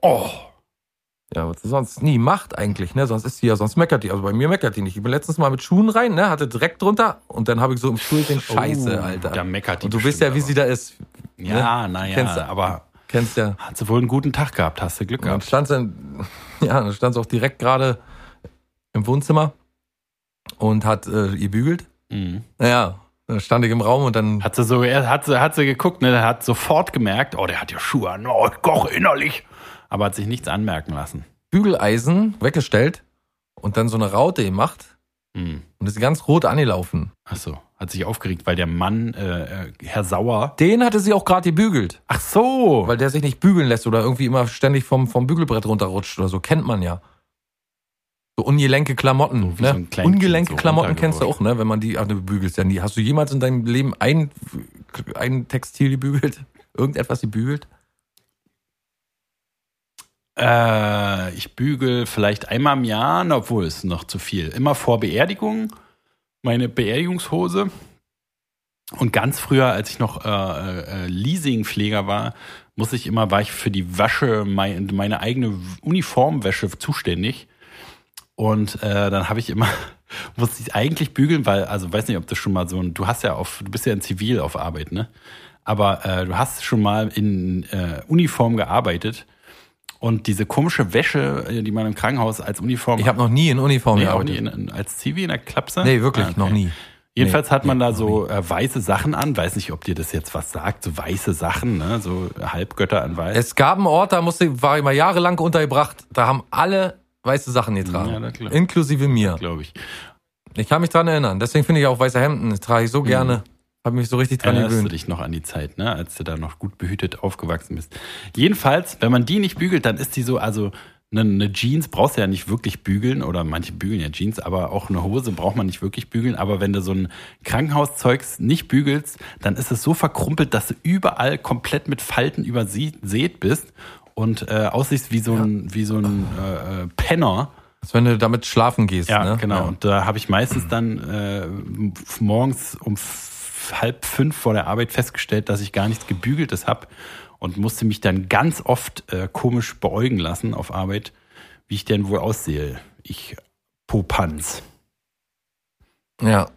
Oh, Ja, was sie sonst nie macht eigentlich, ne? Sonst ist sie ja, sonst meckert die. Also bei mir meckert die nicht. Ich bin letztens mal mit Schuhen rein, ne? Hatte direkt drunter und dann habe ich so im Stuhl den Scheiße, Oh, Alter. da meckert die und du weißt ja, wie bestimmt sie da ist. ja, ne? naja, Kennst du. aber Kennst ja. hat sie wohl einen guten Tag gehabt, hast du Glück Und dann gehabt. stand sie, ja, dann stand sie auch direkt gerade im Wohnzimmer und hat äh, ihr bügelt. Mhm. Naja, dann stand ich im Raum und dann Hat sie so, er hat sie, hat sie geguckt, ne, hat sofort gemerkt, oh, der hat ja Schuhe an, oh, ich koche innerlich. Aber hat sich nichts anmerken lassen. Bügeleisen weggestellt und dann so eine Raute gemacht Mhm. und ist ganz rot angelaufen. Ach so, hat sich aufgeregt, weil der Mann, äh, äh, Herr Sauer. Den hatte sie auch gerade gebügelt. Ach so, Weil der sich nicht bügeln lässt oder irgendwie immer ständig vom, vom Bügelbrett runterrutscht oder so. Kennt man ja. So ungelenke Klamotten. So ne? so ungelenke so Klamotten kennst du auch, ne? Wenn man die, ach, du bügelst ja nie. Hast du jemals in deinem Leben ein, ein Textil gebügelt? Irgendetwas gebügelt? Äh, ich bügel vielleicht einmal im Jahr, obwohl es noch zu viel. Immer vor Beerdigung, meine Beerdigungshose. Und ganz früher, als ich noch äh, äh, Leasingpfleger war, muss ich immer, war ich für die Wäsche, mein, meine eigene Uniformwäsche zuständig. Und äh, dann habe ich immer, musste ich eigentlich bügeln, weil, also weiß nicht, ob du schon mal so ein, du hast ja auf, du bist ja in Zivil auf Arbeit, ne? Aber äh, du hast schon mal in äh, Uniform gearbeitet. Und diese komische Wäsche, äh, die man im Krankenhaus als Uniform Ich habe noch nie in Uniform nee, auch nie gearbeitet. in, als Zivi in der Klapse? Nee, wirklich, Ah, okay. noch nie. Jedenfalls Nee, hat man nee, da so äh, weiße Sachen an. Weiß nicht, ob dir das jetzt was sagt. So weiße Sachen, ne? So Halbgötter an weiß. Es gab einen Ort, da musste, war ich mal jahrelang untergebracht, da haben alle weiße Sachen getragen. Ja, inklusive mir. glaube ich. Ich kann mich dran erinnern. Deswegen finde ich auch weiße Hemden. Das trage ich so gerne. Habe mich so richtig dran. Erinnerst du gewöhnt. dich noch an die Zeit, ne? Als du da noch gut behütet aufgewachsen bist. Jedenfalls, wenn man die nicht bügelt, dann ist die so, also eine, eine Jeans brauchst du ja nicht wirklich bügeln oder manche bügeln ja Jeans, aber auch eine Hose braucht man nicht wirklich bügeln. Aber wenn du so ein Krankenhauszeugs nicht bügelst, dann ist es so verkrumpelt, dass du überall komplett mit Falten übersät bist und äh, aussiehst wie so ein, wie so ein äh, äh, Penner. Als wenn du damit schlafen gehst. Ja, ne? genau. Ja. Und da habe ich meistens dann äh, morgens um halb fünf vor der Arbeit festgestellt, dass ich gar nichts gebügeltes habe und musste mich dann ganz oft äh, komisch beäugen lassen auf Arbeit, wie ich denn wohl aussehe. Ich Popanz. ja.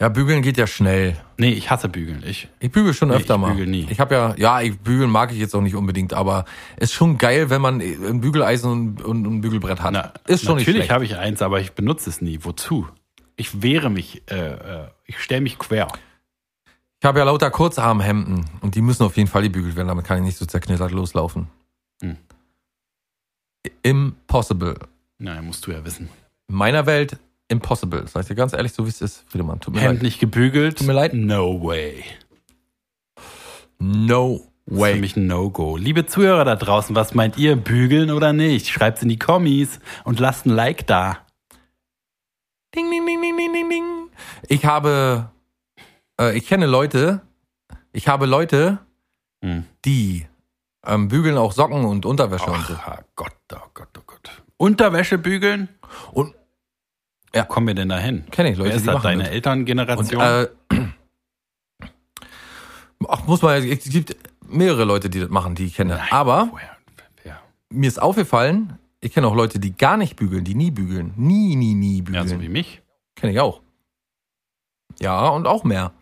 Ja, bügeln geht ja schnell. Nee, ich hasse Bügeln. Ich, Ich bügel schon Nee, öfter ich mal. bügel nie. Ich habe ja, ja, ich bügeln mag ich jetzt auch nicht unbedingt, aber ist schon geil, wenn man ein Bügeleisen und, und ein Bügelbrett hat. na, ist schon nicht natürlich habe ich eins, aber ich benutze es nie. Wozu? Ich wehre mich, äh, äh, ich stelle mich quer. Ich habe ja lauter Kurzarmhemden und die müssen auf jeden Fall gebügelt werden, damit kann ich nicht so zerknittert loslaufen. Hm. Impossible. Na, musst du ja wissen. In meiner Welt impossible. Sag ich dir ganz ehrlich, so wie es ist, Friedemann. Tut mir Hemd leid. nicht gebügelt. Tut mir leid. No way. No Das ist für mich ein No-Go. Liebe Zuhörer da draußen, was meint ihr? Bügeln oder nicht? Schreibt's in die Kommis und lasst ein Like da. Ding, ding, ding, ding, ding, ding, ding. Ich habe, äh, ich kenne Leute, ich habe Leute, Hm. die ähm, bügeln auch Socken und Unterwäsche und so. Ach Gott, oh Gott, oh Gott. Unterwäsche bügeln? Und Wo kommen wir denn da hin? kenne ich Leute, Wer ist die das? Deine das. Und, Elterngeneration? äh, ach, muss man, es gibt mehrere Leute, die das machen, die ich kenne. Nein, Aber Woher? Ja. mir ist aufgefallen, ich kenne auch Leute, die gar nicht bügeln, die nie bügeln. Nie, nie, nie ja, bügeln. so wie mich. kenne ich auch. Ja, und auch mehr.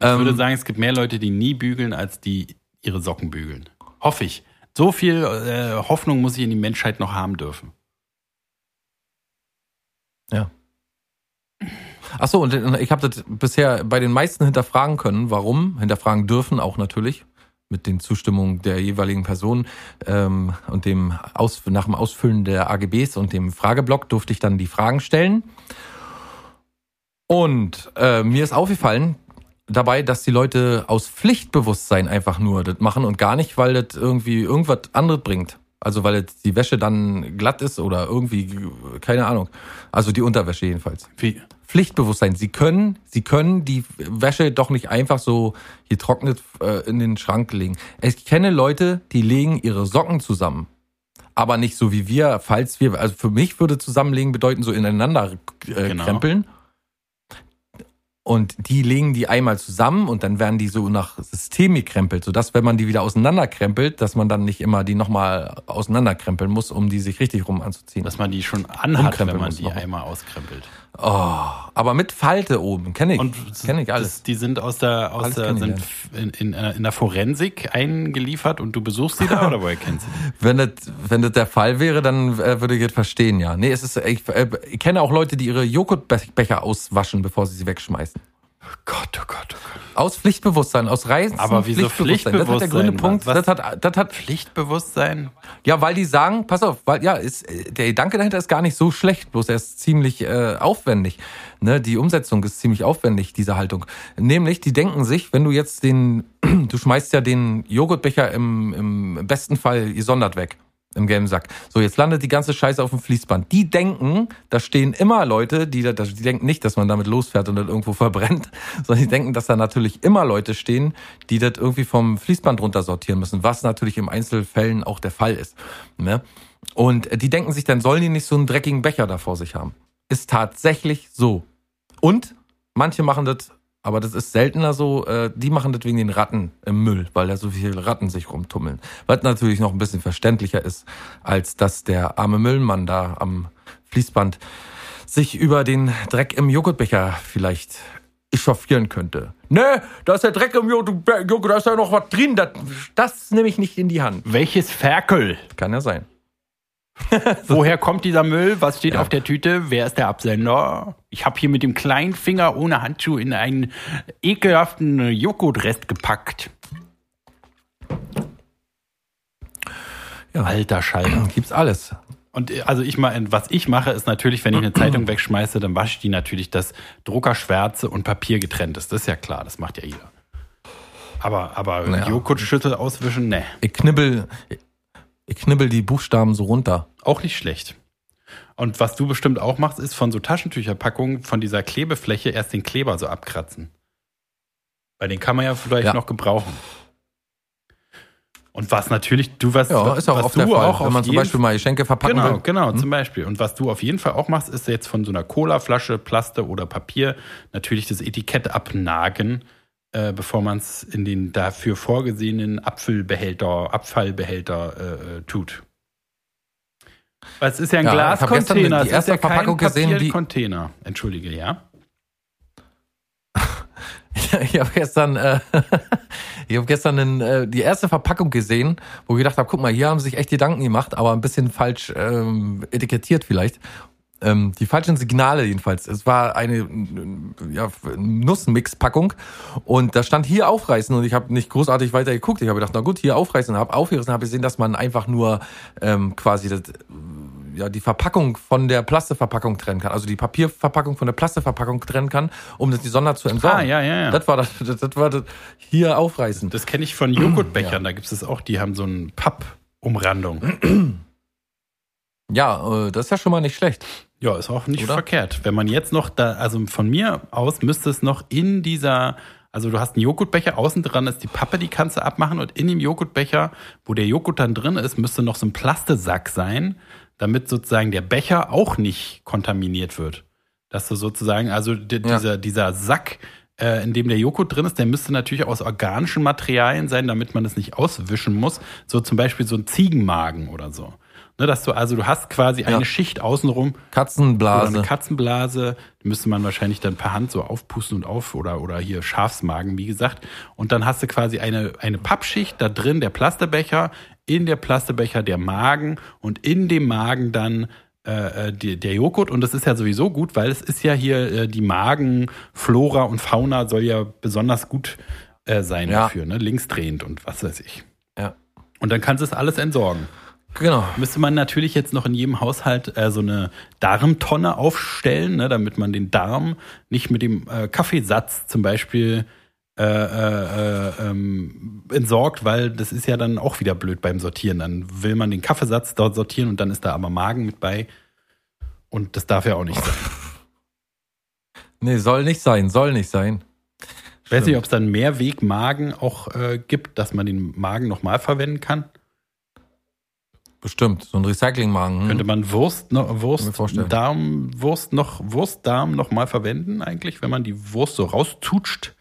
Ich würde Ähm, sagen, es gibt mehr Leute, die nie bügeln, als die ihre Socken bügeln. Hoffe ich. So viel äh, Hoffnung muss ich in die Menschheit noch haben dürfen. Ach so, und ich habe das bisher bei den meisten hinterfragen können. Warum? Hinterfragen dürfen auch natürlich mit den Zustimmungen der jeweiligen Person ähm, und dem Aus, nach dem Ausfüllen der AGBs und dem Frageblock durfte ich dann die Fragen stellen. Und äh, mir ist aufgefallen dabei, dass die Leute aus Pflichtbewusstsein einfach nur das machen und gar nicht, weil das irgendwie irgendwas anderes bringt. Also weil jetzt die Wäsche dann glatt ist oder irgendwie, keine Ahnung. Also die Unterwäsche jedenfalls. Wie? Pflichtbewusstsein. Sie können, sie können die Wäsche doch nicht einfach so getrocknet äh, in den Schrank legen. Ich kenne Leute, die legen ihre Socken zusammen. Aber nicht so wie wir, falls wir, also für mich würde zusammenlegen bedeuten so ineinander äh, Genau. krempeln. Und die legen die einmal zusammen und dann werden die so nach System gekrempelt, sodass, wenn man die wieder auseinanderkrempelt, dass man dann nicht immer die nochmal auseinanderkrempeln muss, um die sich richtig rum anzuziehen. Dass man die schon anhat, wenn man muss die noch. einmal auskrempelt. Oh, aber mit Falte oben, kenne ich. Und kenne ich alles. Das, die sind aus der, aus Alles der, sind in, in, äh, in der Forensik eingeliefert und du besuchst sie da oder woher kennst du die? Wenn das, wenn das der Fall wäre, dann äh, würde ich es verstehen, ja. Nee, es ist, ich, äh, ich kenne auch Leute, die ihre Joghurtbecher auswaschen, bevor sie sie wegschmeißen. Gott, oh Gott, oh Gott. Aus Pflichtbewusstsein, aus rein Aber wieso Das ist der Pflichtbewusstsein? grüne Punkt. Was- Das hat, das hat, Pflichtbewusstsein? ja, weil die sagen, pass auf, weil, ja, ist, äh, der Gedanke dahinter ist gar nicht so schlecht, bloß er ist ziemlich äh, aufwendig. Ne, die Umsetzung ist ziemlich aufwendig, diese Haltung. Nämlich, die denken sich, wenn du jetzt den, du schmeißt ja den Joghurtbecher im, im besten Fall gesondert weg. Im gelben Sack. So, jetzt landet die ganze Scheiße auf dem Fließband. Die denken, da stehen immer Leute, die, da- die denken nicht, dass man damit losfährt und das irgendwo verbrennt, sondern die denken, dass da natürlich immer Leute stehen, die das irgendwie vom Fließband runter sortieren müssen, was natürlich im Einzelfällen auch der Fall ist. Ne? Und äh, die denken sich, dann sollen die nicht so einen dreckigen Becher da vor sich haben. Ist tatsächlich so. Und manche machen das, aber das ist seltener so, äh, die machen das wegen den Ratten im Müll, weil da so viele Ratten sich rumtummeln. Was natürlich noch ein bisschen verständlicher ist, als dass der arme Müllmann da am Fließband sich über den Dreck im Joghurtbecher vielleicht echauffieren könnte. Ne, da ist der Dreck im Joghurt, da ist ja noch was drin, das, das nehme ich nicht in die Hand. Welches Ferkel? Kann ja sein. Woher kommt dieser Müll? Was steht Ja. auf der Tüte? Wer ist der Absender? Ich habe hier mit dem kleinen Finger ohne Handschuh in einen ekelhaften Joghurtrest gepackt. Ja. Alter Schalter. Gibt's alles. Und äh, also ich mal, was ich mache, ist natürlich, wenn ich eine Zeitung wegschmeiße, dann wasche ich die natürlich, dass Druckerschwärze und Papier getrennt ist. Das ist ja klar, das macht ja jeder. Aber, aber Naja. Joghurtschüssel auswischen, ne. Ich knibbel, ich knibbel die Buchstaben so runter. Auch nicht schlecht. Und was du bestimmt auch machst, ist von so Taschentücherpackungen von dieser Klebefläche erst den Kleber so abkratzen. Weil den kann man ja vielleicht Ja. noch gebrauchen. Und was natürlich, du was, Ja, was, ist auch was oft du der Fall. auch Wenn man zum Beispiel mal Geschenke verpacken Genau, will. genau, zum Beispiel. Und was du auf jeden Fall auch machst, ist jetzt von so einer Colaflasche, Plaste oder Papier natürlich das Etikett abnagen, äh, bevor man es in den dafür vorgesehenen Apfelbehälter, Abfallbehälter äh, äh, tut. Weil es ist ja ein Ja, Glascontainer, es ist ja kein Verpackung die- Papiercontainer. Entschuldige, ja? Ich habe gestern, äh, ich habe gestern einen, äh, die erste Verpackung gesehen, wo ich gedacht habe, guck mal, hier haben sich echt Gedanken gemacht, aber ein bisschen falsch ähm, etikettiert vielleicht. Ähm, die falschen Signale jedenfalls. Es war eine ja, Nussmix-Packung und da stand hier aufreißen und ich habe nicht großartig weiter geguckt. Ich habe gedacht, na gut, hier aufreißen, habe aufgerissen, habe gesehen, dass man einfach nur ähm, quasi das ja, die Verpackung von der Plastikverpackung trennen kann. Also die Papierverpackung von der Plastikverpackung trennen kann, um das die Sonder zu entsorgen. Ah, ja, ja, ja. Das war das, das, das war das hier aufreißen. Das kenne ich von Joghurtbechern, da gibt es das auch, die haben so eine Pappumrandung. Ja, äh, das ist ja schon mal nicht schlecht. Ja, ist auch nicht Oder? verkehrt. Wenn man jetzt noch da, also von mir aus müsste es noch in dieser, also du hast einen Joghurtbecher, außen dran ist die Pappe, die kannst du abmachen und in dem Joghurtbecher, wo der Joghurt dann drin ist, müsste noch so ein Plastesack sein, damit sozusagen der Becher auch nicht kontaminiert wird. Dass du sozusagen, also Ja. dieser, dieser Sack, äh, in dem der Joghurt drin ist, der müsste natürlich aus organischen Materialien sein, damit man es nicht auswischen muss. So zum Beispiel so ein Ziegenmagen oder so. Ne, dass du, also du hast quasi eine Ja. Schicht außenrum, oder Katzenblase. eine Katzenblase, die müsste man wahrscheinlich dann per Hand so aufpusten und auf oder, oder hier Schafsmagen, wie gesagt. Und dann hast du quasi eine, eine Pappschicht, da drin der Plasterbecher, in der Plasterbecher der Magen und in dem Magen dann äh, äh, die, der Joghurt. Und das ist ja sowieso gut, weil es ist ja hier äh, die Magenflora und Fauna soll ja besonders gut äh, sein Ja. dafür, ne? linksdrehend und was weiß ich. Ja. Und dann kannst du es alles entsorgen. Genau. Müsste man natürlich jetzt noch in jedem Haushalt äh, so eine Darmtonne aufstellen, ne, damit man den Darm nicht mit dem äh, Kaffeesatz zum Beispiel äh, äh, äh, ähm, entsorgt, weil das ist ja dann auch wieder blöd beim Sortieren. Dann will man den Kaffeesatz dort sortieren und dann ist da aber Magen mit bei. Und das darf ja auch nicht sein. Nee, soll nicht sein, soll nicht sein. Ich weiß nicht, ob es dann Mehrwegmagen auch äh, gibt, dass man den Magen nochmal verwenden kann. Bestimmt. So ein Recyclingmagen. Könnte man Wurst, noch, Wurst. Darm, Wurst noch, Wurstdarm noch mal verwenden eigentlich, wenn man die Wurst so rauszutscht?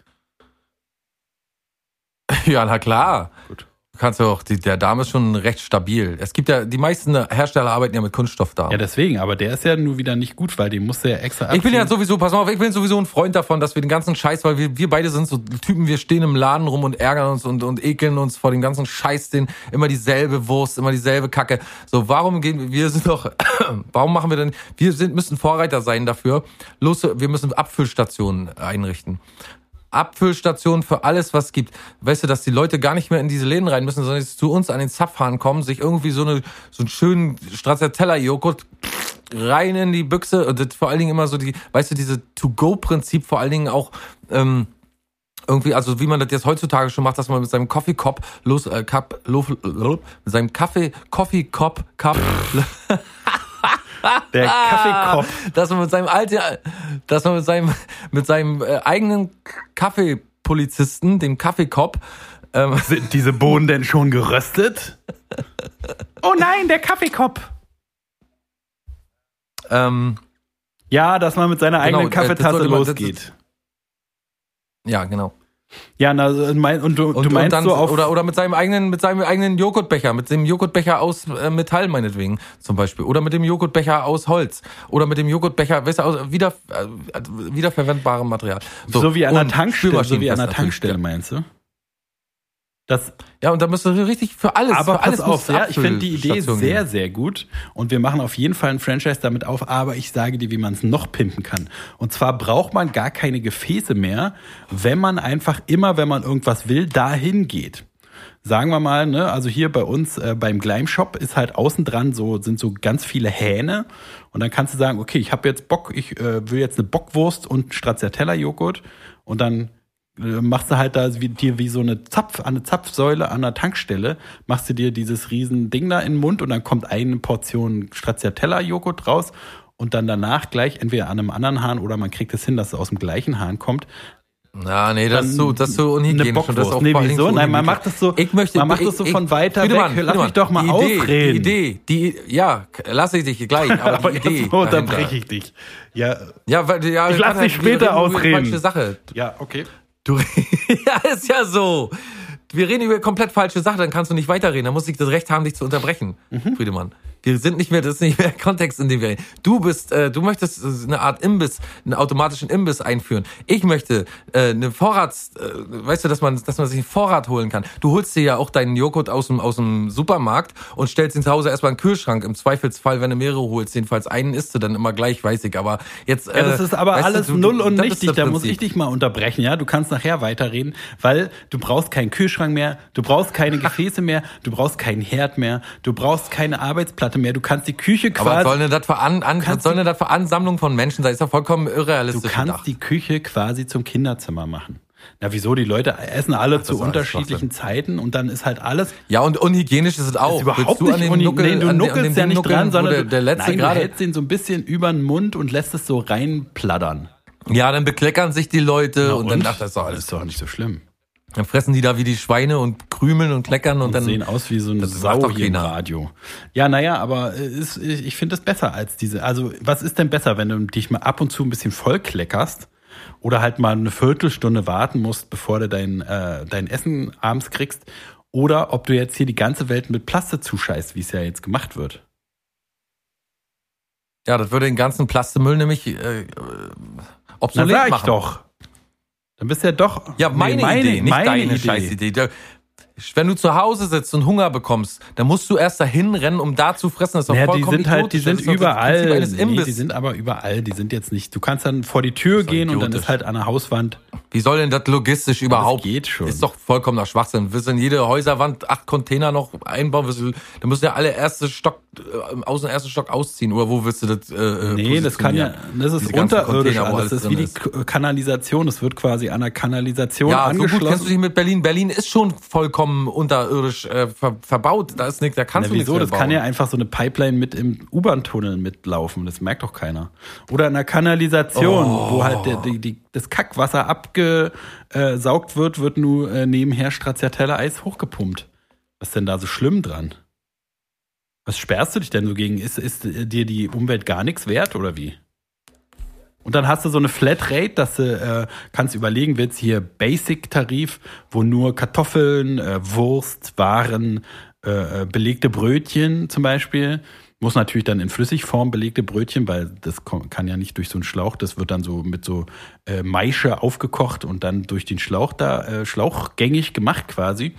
Ja, na klar. Gut. Du kannst ja auch, die, der Darm ist schon recht stabil. Es gibt ja, die meisten Hersteller arbeiten ja mit Kunststoffdarm. Ja, deswegen, aber der ist ja nur wieder nicht gut, weil den musst du ja extra Ich bin ja abziehen. sowieso, pass mal auf, ich bin sowieso ein Freund davon, dass wir den ganzen Scheiß, weil wir, wir beide sind so Typen, wir stehen im Laden rum und ärgern uns und, und ekeln uns vor dem ganzen Scheiß, den immer dieselbe Wurst, immer dieselbe Kacke. So, warum gehen wir, wir sind doch, warum machen wir denn, wir sind, müssen Vorreiter sein dafür. Los, wir müssen Abfüllstationen einrichten. Abfüllstationen für alles, was es gibt. Weißt du, dass die Leute gar nicht mehr in diese Läden rein müssen, sondern jetzt zu uns an den Zapfhahn kommen, sich irgendwie so, eine, so einen schönen Stracciatella-Joghurt rein in die Büchse und das vor allen Dingen immer so die, weißt du, diese To-Go-Prinzip vor allen Dingen auch ähm, irgendwie, also wie man das jetzt heutzutage schon macht, dass man mit seinem Coffee Cup los, äh, Cup, lo, lo, mit seinem Kaffee, Coffee Cup, Cup, Der Kaffeekopf. dass man mit seinem alten, dass man mit seinem, mit seinem äh, eigenen Kaffeepolizisten, dem Kaffeekopf, ähm, Sind diese Bohnen denn schon geröstet? Oh nein, der Kaffeekopf. ähm, Ja, dass man mit seiner eigenen Genau, äh, Kaffeetasse sollte man- losgeht. ja, genau. Ja, na, mein, und du, Und, du meinst und dann, so auf. oder, oder mit seinem eigenen, mit seinem eigenen Joghurtbecher, mit dem Joghurtbecher aus äh, Metall meinetwegen zum Beispiel. Oder mit dem Joghurtbecher aus Holz. Oder mit dem Joghurtbecher, weißt du, aus wieder, äh, wiederverwendbarem Material. so, wie an der Tankstelle. So wie an der. Tankstelle, meinst du? Das, Ja, und da müsst ihr richtig für alles, aber für alles pass auf, ja, ich finde die Idee Abfüllstation sehr, geben. sehr gut. Und wir machen auf jeden Fall ein Franchise damit auf, aber ich sage dir, wie man es noch pimpen kann. Und zwar braucht man gar keine Gefäße mehr, wenn man einfach immer, wenn man irgendwas will, dahin geht. Sagen wir mal, ne, also hier bei uns äh, beim Gleim Shop ist halt außen dran so sind so ganz viele Hähne und dann kannst du sagen, okay, ich habe jetzt Bock, ich äh, will jetzt eine Bockwurst und Stracciatella Joghurt und dann machst du halt da wie, dir wie so eine Zapf, eine Zapfsäule an der Tankstelle, machst du dir dieses riesen Ding da in den Mund und dann kommt eine Portion Stracciatella-Joghurt raus und dann danach gleich entweder an einem anderen Hahn oder man kriegt es hin, dass es aus dem gleichen Hahn kommt. Ja, nee, das ist so, das ist so eine unhygienisch. und das auch Nee, wieso? so Nein, man macht das so- ich möchte, man macht ich, das so ich, von weiter Friedemann, weg. Lass Friedemann, mich doch mal die Idee, ausreden. Die Idee, die, ja, lass ich dich gleich, aber, Aber die Idee. jetzt unterbreche ich dich. Ja, Ja, weil, ja, Ich lass dich wir später ausreden. Falsche Sache. ja, okay. Du, ja, ist ja so. Wir reden über komplett falsche Sache, dann kannst du nicht weiterreden. Dann muss ich das Recht haben, dich zu unterbrechen, Mhm. Friedemann. Wir sind nicht mehr, das ist nicht mehr der Kontext, in dem wir reden. Du bist, äh, du möchtest äh, eine Art Imbiss, einen automatischen Imbiss einführen. Ich möchte äh, eine Vorrats, äh, weißt du, dass man, dass man sich einen Vorrat holen kann. Du holst dir ja auch deinen Joghurt aus dem, aus dem Supermarkt und stellst ihn zu Hause erstmal in den Kühlschrank. Im Zweifelsfall, wenn du mehrere holst, jedenfalls einen isst du dann immer gleich, weiß ich. Aber jetzt, Ja, das äh, ist aber du, alles du- null und nichtig. Da muss ich dich mal unterbrechen, ja? Du kannst nachher weiterreden, weil du brauchst keinen Kühlschrank mehr, du brauchst keine Gefäße mehr, du brauchst keinen Herd mehr, du brauchst keine Arbeitsplatte Leute mehr. Du kannst die Küche Aber was quasi, soll denn das für, an, an, was soll denn das für Ansammlung von Menschen sein? Ist doch vollkommen du irrealistisch kannst gedacht. die Küche quasi zum Kinderzimmer machen. Na, wieso? Die Leute essen alle zu ist alles unterschiedlichen Zeiten und dann ist halt alles Ja, und unhygienisch ist es auch. ist überhaupt du nicht an den Nuckel, nee, du nuckelst ja nicht dran, sondern der, du, der letzte nein, du gerade. hältst den so ein bisschen über den Mund und lässt es so reinpladdern. Ja, dann bekleckern sich die Leute und, dann ach, das ist doch das alles. ist doch nicht so schlimm. Dann fressen die da wie die Schweine und krümeln und kleckern und, Und dann sehen aus wie so macht Sau doch hier im keiner. Radio. Ja, naja, aber äh, ist, ich finde es besser als diese. Also, was ist denn besser, wenn du dich mal ab und zu ein bisschen voll kleckerst oder halt mal eine Viertelstunde warten musst, bevor du dein, äh, dein Essen abends kriegst? Oder ob du jetzt hier die ganze Welt mit Plaste zuscheißt, wie es ja jetzt gemacht wird. Ja, das würde den ganzen Plastemüll nämlich äh, äh, Na, obsolet sag ich machen. doch. Dann bist du ja doch. Ja, meine, Nee, Idee, nicht meine deine Idee. Scheißidee. Wenn du zu Hause sitzt und Hunger bekommst, dann musst du erst dahin rennen, um da zu fressen. Das ist doch Ja, die vollkommen sind halt, die idiotisch. sind Das das überall. Nee, die sind aber überall. Die sind jetzt nicht. Du kannst dann vor die Tür gehen und dann idiotisch. ist halt an der Hauswand. Wie soll denn das logistisch überhaupt? geht schon. Ist doch vollkommener Schwachsinn. Willst du in jede Häuserwand acht Container noch einbauen? Du, dann müssen ja alle erste Stock, äh, aus dem ersten Stock ausziehen. Oder wo willst du das äh, Nee, das kann ja, das ist unterirdisch. Das ist wie die Kanalisation. Es wird quasi an der Kanalisation Ja, so gut angeschlossen. kennst du dich mit Berlin. Berlin ist schon vollkommen unterirdisch äh, ver verbaut. Da ist nichts, da kannst Na, du nichts wieso? Das kann ja einfach so eine Pipeline mit im U-Bahn-Tunnel mitlaufen. Das merkt doch keiner. Oder in der Kanalisation, Oh. wo halt der, die, die, das Kackwasser abgesaugt wird, wird nur äh, nebenher Stracciatella-Eis hochgepumpt. Was ist denn da so schlimm dran? Was sperrst du dich denn so gegen? Ist, ist äh, dir die Umwelt gar nichts wert oder wie? Und dann hast du so eine Flatrate, dass du äh, kannst überlegen, willst hier Basic-Tarif, wo nur Kartoffeln, äh, Wurst, Waren, äh, äh, belegte Brötchen zum Beispiel. Muss natürlich dann in Flüssigform belegte Brötchen, weil das kann ja nicht durch so einen Schlauch, das wird dann so mit so äh, Maische aufgekocht und dann durch den Schlauch da, äh, schlauchgängig gemacht quasi.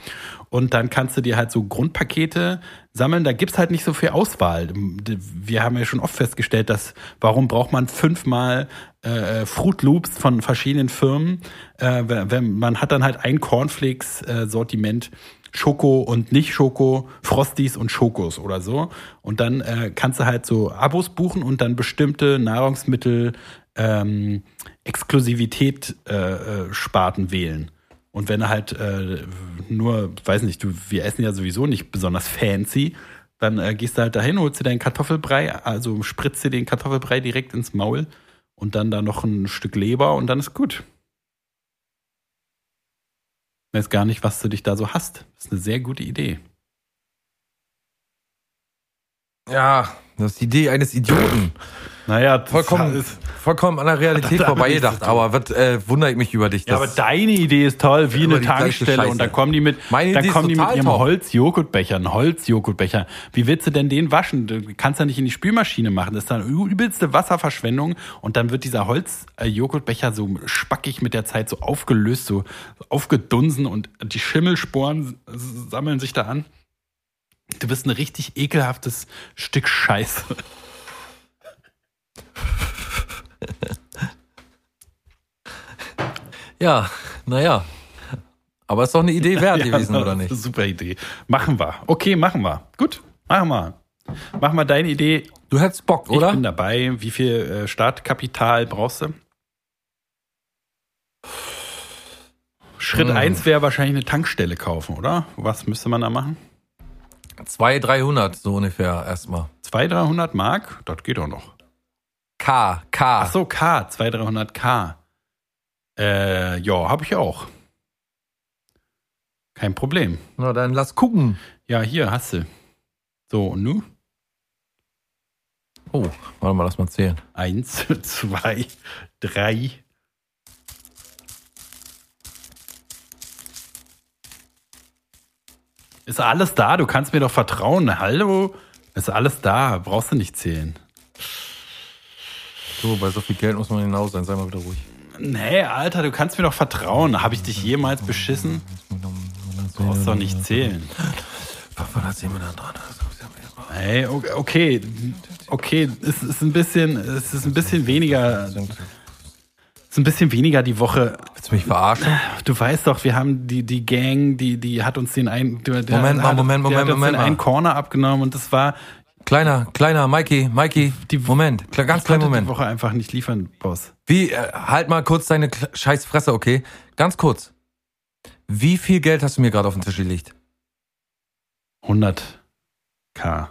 Und dann kannst du dir halt so Grundpakete sammeln. Da gibt's halt nicht so viel Auswahl. Wir haben ja schon oft festgestellt, dass warum braucht man fünfmal äh, Fruit Loops von verschiedenen Firmen? Äh, wenn, man hat dann halt ein Cornflakes-Sortiment. Schoko und nicht Schoko, Frosties und Schokos oder so. Und dann äh, kannst du halt so Abos buchen und dann bestimmte Nahrungsmittel ähm, Exklusivität äh, äh, Sparten wählen. Und wenn du halt äh, nur, weiß nicht, du, wir essen ja sowieso nicht besonders fancy, dann äh, gehst du halt dahin, holst dir deinen Kartoffelbrei, also spritzt dir den Kartoffelbrei direkt ins Maul und dann da noch ein Stück Leber und dann ist gut. Weiß gar nicht, was du dich da so hast. Das ist eine sehr gute Idee. Ja, das ist die Idee eines Idioten. Naja, das Vollkommen, ist- vollkommen an der Realität vorbeigedacht. Aber was äh, wundert mich über dich? Ja, aber deine Idee ist toll, wie eine Tankstelle. Und dann kommen die mit, Meine dann Idee kommen die mit ihrem. Holzjoghurtbecher, einen Holzjoghurtbecher. Wie willst du denn den waschen? Du kannst ja nicht in die Spülmaschine machen. Das ist dann übelste Wasserverschwendung. Und dann wird dieser Holzjoghurtbecher so spackig mit der Zeit so aufgelöst, so aufgedunsen und die Schimmelsporen sammeln sich da an. Du bist ein richtig ekelhaftes Stück Scheiße. Ja, naja. Aber ist doch eine Idee wert gewesen, Ja, oder das nicht? super Idee. Machen wir. Okay, machen wir. Gut, machen wir. Mach mal deine Idee. Du hättest Bock, Ich oder? bin dabei. Wie viel äh, Startkapital brauchst du? Schritt Hm. 1 wäre wahrscheinlich eine Tankstelle kaufen, oder? Was müsste man da machen? 200, 300, so ungefähr erstmal. 200, 300 Mark? Das geht doch noch. K, K. Ach so, K, 200, 300 K. Äh, ja, habe ich auch. Kein Problem. Na, dann lass gucken. Ja, hier hast du. So, und nu? Oh, warte mal, lass mal zählen. Eins, zwei, drei. Ist alles da? Du kannst mir doch vertrauen. Hallo? Ist alles da. Brauchst du nicht zählen. So, bei so viel Geld muss man hinaus sein. Sei mal wieder ruhig. Nee, Alter, du kannst mir doch vertrauen. Habe ich dich jemals beschissen? Brauchst doch nicht zählen. 510 Minuten dran. Hey, o- okay. Okay, es ist ein bisschen, es ist ein bisschen weniger. Es ist ein bisschen weniger die Woche. Willst du mich verarschen? Du weißt doch, wir haben die, die Gang, die, die hat uns den einen, Moment mal, hat, Moment, Moment, uns Moment den einen. Corner abgenommen und das war kleiner, kleiner, Mikey, Mikey, Die- Moment, ganz konnte Moment. die Woche einfach nicht liefern, Boss. Wie, äh, halt mal kurz deine scheiß Fresse, okay? Ganz kurz. Wie viel Geld hast du mir gerade auf den Tisch gelegt? 100k.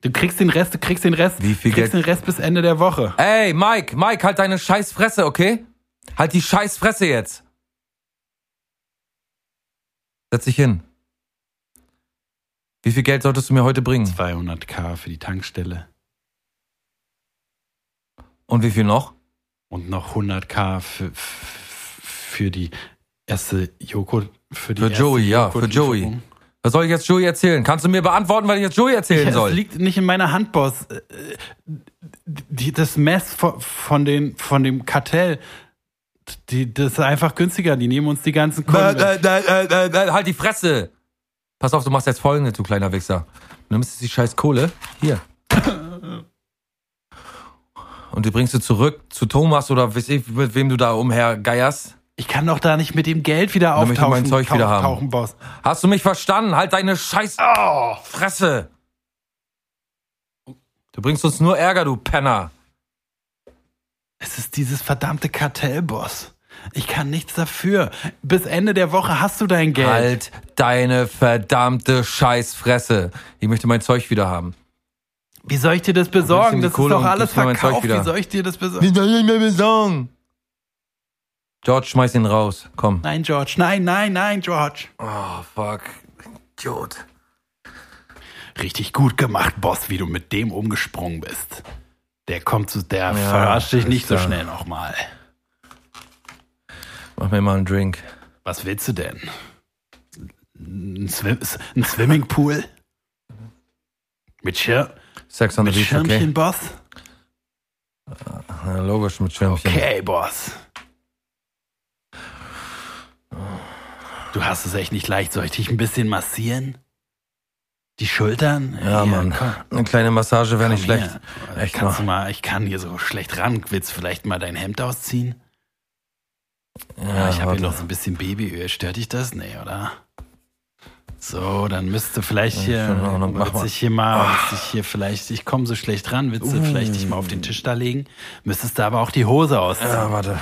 Du kriegst den Rest, du kriegst den Rest. Wie viel du kriegst Geld- den Rest bis Ende der Woche. Ey, Mike, Mike, halt deine scheiß Fresse, okay? Halt die scheiß Fresse jetzt. Setz dich hin. Wie viel Geld solltest du mir heute bringen? 200k für die Tankstelle. Und wie viel noch? Und noch 100k für, für die erste Joko. Für, die Für Joey, ja, für. Joey. Was soll ich jetzt Joey erzählen? Kannst du mir beantworten, was ich jetzt Joey erzählen Ja, soll? Es liegt nicht in meiner Hand, Boss. Äh, Die, das Mess von, von, den, von dem Kartell, die, das ist einfach günstiger. Die nehmen uns die ganzen Kunden. äh, äh, äh, halt die Fresse! Pass auf, du machst jetzt folgendes, du kleiner Wichser. Du nimmst jetzt die scheiß Kohle. Hier. Und die bringst du zurück zu Thomas oder weiß ich, mit wem du da umhergeierst. Ich kann doch da nicht mit dem Geld wieder möchte ich auftauchen. mein Zeug wieder haben. Tauchen, Boss. Hast du mich verstanden? Halt deine scheiß Oh, Fresse! Du bringst uns nur Ärger, du Penner. es ist dieses verdammte Kartell, Boss. Ich kann nichts dafür. Bis Ende der Woche hast du dein Geld. Halt deine verdammte Scheißfresse. Ich möchte mein Zeug wieder haben. Wie soll ich dir das besorgen? Das die ist Kohle doch alles verkauft. Wie soll ich dir das besorgen? soll ich mir besorgen? George, schmeiß ihn raus. Komm. Nein, George. Nein, nein, nein, George. Oh, fuck. Idiot. Richtig gut gemacht, Boss, wie du mit dem umgesprungen bist. Der kommt zu, der Ja, verarscht dich nicht so schnell nochmal. Mach mir mal einen Drink. Was willst du denn? Ein, Swim ein Swimmingpool? Mit, Schir Sex on the mit Beach, Schirmchen, okay? Boss? Ja, logisch, mit Schirmchen. Okay, Boss. Du hast es echt nicht leicht. Soll ich dich ein bisschen massieren? Die Schultern? Ja, Hier, Mann. komm. Eine kleine Massage wäre nicht schlecht. Echt Kannst mal. du mal, ich kann hier so schlecht ran. Willst du vielleicht mal dein Hemd ausziehen? Ja, ich habe hier noch so ein bisschen Babyöl. Stört dich das? Nee, oder? So, dann müsste vielleicht hier, willst dich hier mal, willst dich hier vielleicht, ich komme so schlecht ran, willst du vielleicht dich mal auf den Tisch da legen? Müsstest du aber auch die Hose ausziehen. Ja, warte.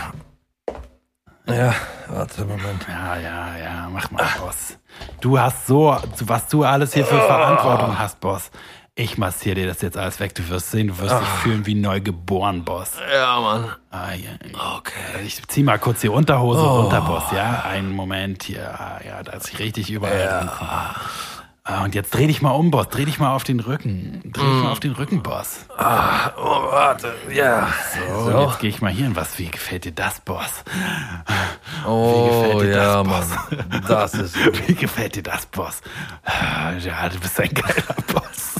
Ja, warte, Moment. Ja, ja, ja, mach mal, Boss. Du hast so, was du alles hier für Verantwortung hast, Boss. Ich massiere dir das jetzt alles weg. Du wirst sehen, du wirst dich fühlen wie neu geboren, Boss. Ja, Mann. Ah, ja, ja. Okay. Ich zieh mal kurz die Unterhose runter, Boss, ja? Einen Moment hier. Ah, Ja, da ist richtig überall mal. Ah, Und jetzt dreh dich mal um, Boss. Dreh dich mal auf den Rücken. Dreh dich mal auf den Rücken, Boss. Oh, warte. Ja. So, und jetzt gehe ich mal hier hin. Was, wie gefällt dir das, Boss? Oh, gefällt dir das, ja, Boss? Mann. Das ist gut. Wie gefällt dir das, Boss? Ah, Ja, du bist ein geiler Boss.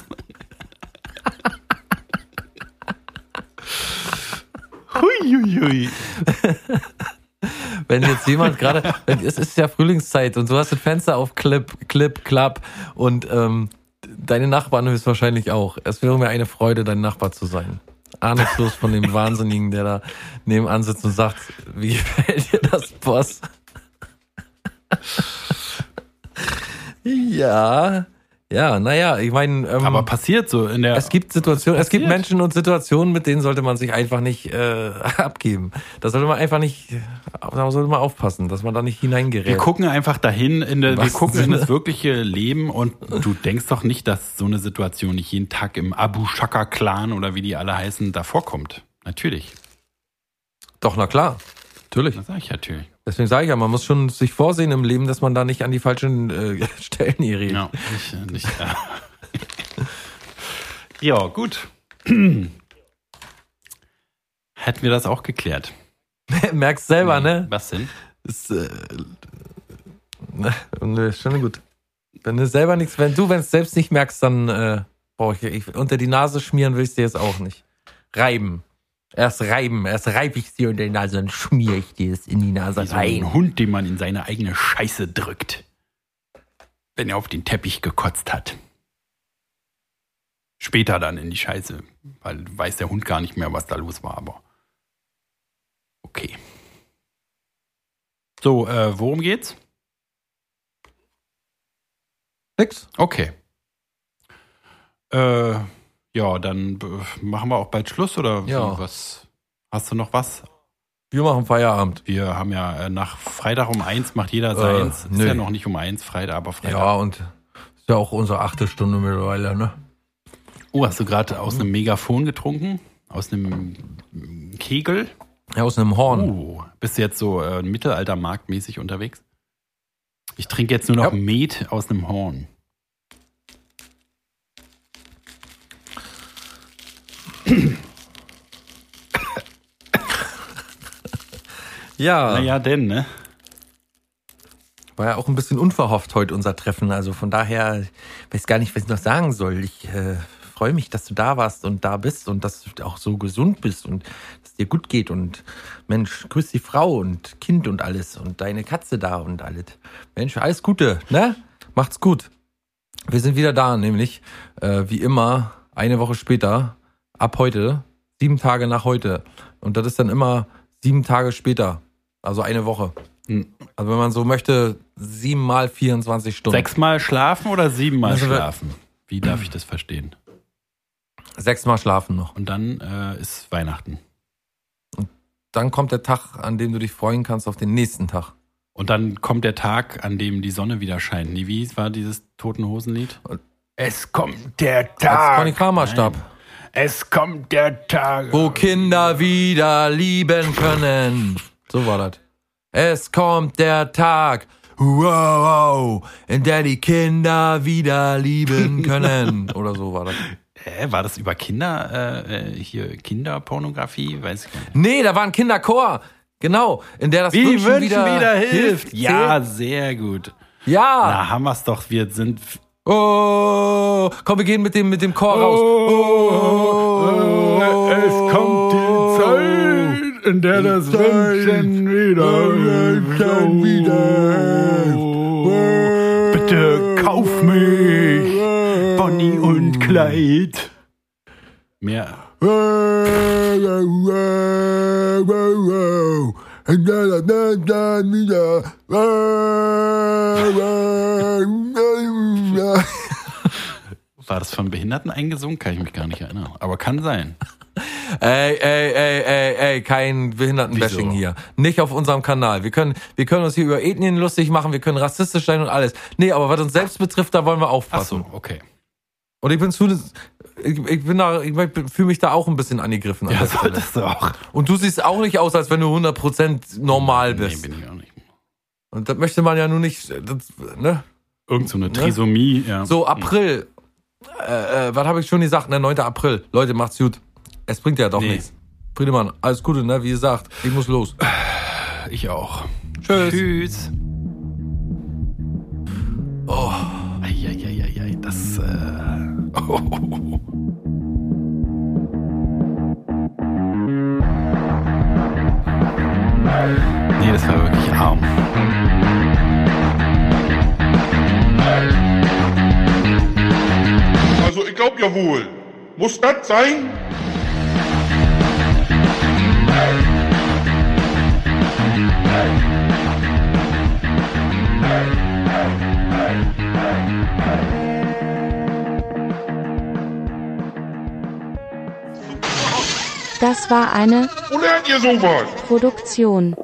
Huiuiui. Wenn jetzt jemand gerade, es ist ja Frühlingszeit und du hast das Fenster auf Clip, Clip, Klapp und ähm, deine Nachbarn höchstwahrscheinlich auch. Es wäre mir eine Freude, dein Nachbar zu sein. Ahnungslos von dem Wahnsinnigen, der da nebenan sitzt und sagt, wie gefällt dir das, Boss? ja, ja, naja, ich meine, ähm, Aber passiert so in der. es gibt Situationen, es gibt. Menschen und Situationen, mit denen sollte man sich einfach nicht äh, abgeben. Da sollte man einfach nicht, da sollte man aufpassen, dass man da nicht hineingerät. Wir gucken einfach dahin in der, wir gucken in Sinne? das wirkliche Leben und du denkst doch nicht, dass so eine Situation nicht jeden Tag im Abu Shaka Clan oder wie die alle heißen da vorkommt. Natürlich. Doch, na klar. Natürlich. Das sage ich natürlich. Deswegen sage ich ja, man muss schon sich vorsehen im Leben, dass man da nicht an die falschen äh, Stellen irriert. Ja, nicht, äh, nicht, ja. ja, gut. Hätten wir das auch geklärt. Merkst selber, ne? Was denn? Ist, äh, ne, ne, schon gut. Wenn du selber nichts, wenn du, wenn es selbst nicht merkst, dann äh, brauche ich, ich unter die Nase schmieren will ich dir jetzt auch nicht. Reiben. Erst reiben, erst reibe ich dir unter die Nase, dann schmier ich dir es in die Nase Wie so rein. ein Hund, den man in seine eigene Scheiße drückt. Wenn er auf den Teppich gekotzt hat. Später dann in die Scheiße, weil weiß der Hund gar nicht mehr, was da los war, aber. Okay. So, äh, worum geht's? Nix. Okay. Äh, ja, dann äh, machen wir auch bald Schluss oder Ja. was? Hast du noch was? Wir machen Feierabend. Wir haben ja äh, nach Freitag um eins macht jeder Äh, seins. ist nö. ja noch nicht um eins Freitag, aber Freitag. Ja, und ist ja auch unsere achte Stunde mittlerweile, ne? Oh, hast du gerade aus einem Megafon getrunken? Aus einem Kegel? Ja, aus einem Horn. Oh, bist du jetzt so äh, mittelaltermarktmäßig unterwegs? Ich trinke jetzt nur noch Ja. Met aus einem Horn. Ja, Naja, denn, ne? war ja auch ein bisschen unverhofft heute unser Treffen. Also von daher weiß gar nicht, was ich noch sagen soll. Ich äh, freue mich, dass du da warst und da bist und dass du auch so gesund bist und dass es dir gut geht. Und Mensch, grüß die Frau und Kind und alles und deine Katze da und alles. Mensch, alles Gute, ne? Macht's gut. Wir sind wieder da, nämlich äh, wie immer eine Woche später, ab heute, sieben Tage nach heute. Und das ist dann immer sieben Tage später, also eine Woche. Hm. Also wenn man so möchte, sieben mal 24 Stunden. Sechsmal schlafen oder siebenmal Also, schlafen? Wie darf ich das verstehen? Sechsmal schlafen noch. Und dann äh, ist Weihnachten. Dann kommt der Tag, an dem du dich freuen kannst auf den nächsten Tag. Und dann kommt der Tag, an dem die Sonne wieder scheint. Nee, wie war dieses Toten Hosenlied? Es kommt der Als Conny Kramer starb. Es kommt der Tag. Wo Kinder wieder lieben können. So war das. Es kommt der Tag, wow, in der die Kinder wieder lieben können. Oder so war das. Hä, war das über Kinder, äh, äh, hier Kinderpornografie? Weiß ich gar nicht. Nee, da war ein Kinderchor. Genau, in der das Wie Wünschen, Wünschen wieder, wieder, hilft. Zählt. Ja, sehr gut. Ja. Na, haben wir's doch. Wir sind. Oh, komm, wir gehen mit dem, mit dem Chor raus. Oh, es kommt die Zeit, in der das Wünschen wieder. Bitte kauf mich, Bonnie und Kleid. Mehr. War das von Behinderten eingesungen? Kann ich mich gar nicht erinnern. Aber kann sein. Ey, ey, ey, ey, ey, kein Behindertenbashing hier. Nicht auf unserem Kanal. Wir können, wir können uns hier über Ethnien lustig machen, wir können rassistisch sein und alles. Nee, aber was uns selbst betrifft, da wollen wir Ach aufpassen. so, okay. Und ich bin zu, ich, ich bin da, ich fühle mich da auch ein bisschen angegriffen an Ja, solltest du auch. Und du siehst auch nicht aus, als wenn du 100% normal Nee, bist. bin ich auch nicht. Und das möchte man ja nur nicht, das, ne? Irgend so eine Trisomie, ja. So, April. Äh, äh, was habe ich schon gesagt? Ne, 9. April. Leute, macht's gut. Es bringt ja doch Nee. nichts. Friedemann, alles Gute, ne? Wie gesagt, ich muss los. Ich auch. Tschüss. Tschüss. Oh. Eieieiei, das, äh. Oh. Nee, das war wirklich arm. Also ich glaub ja wohl. Muss das sein? Das war eine lernt ihr sowas? Produktion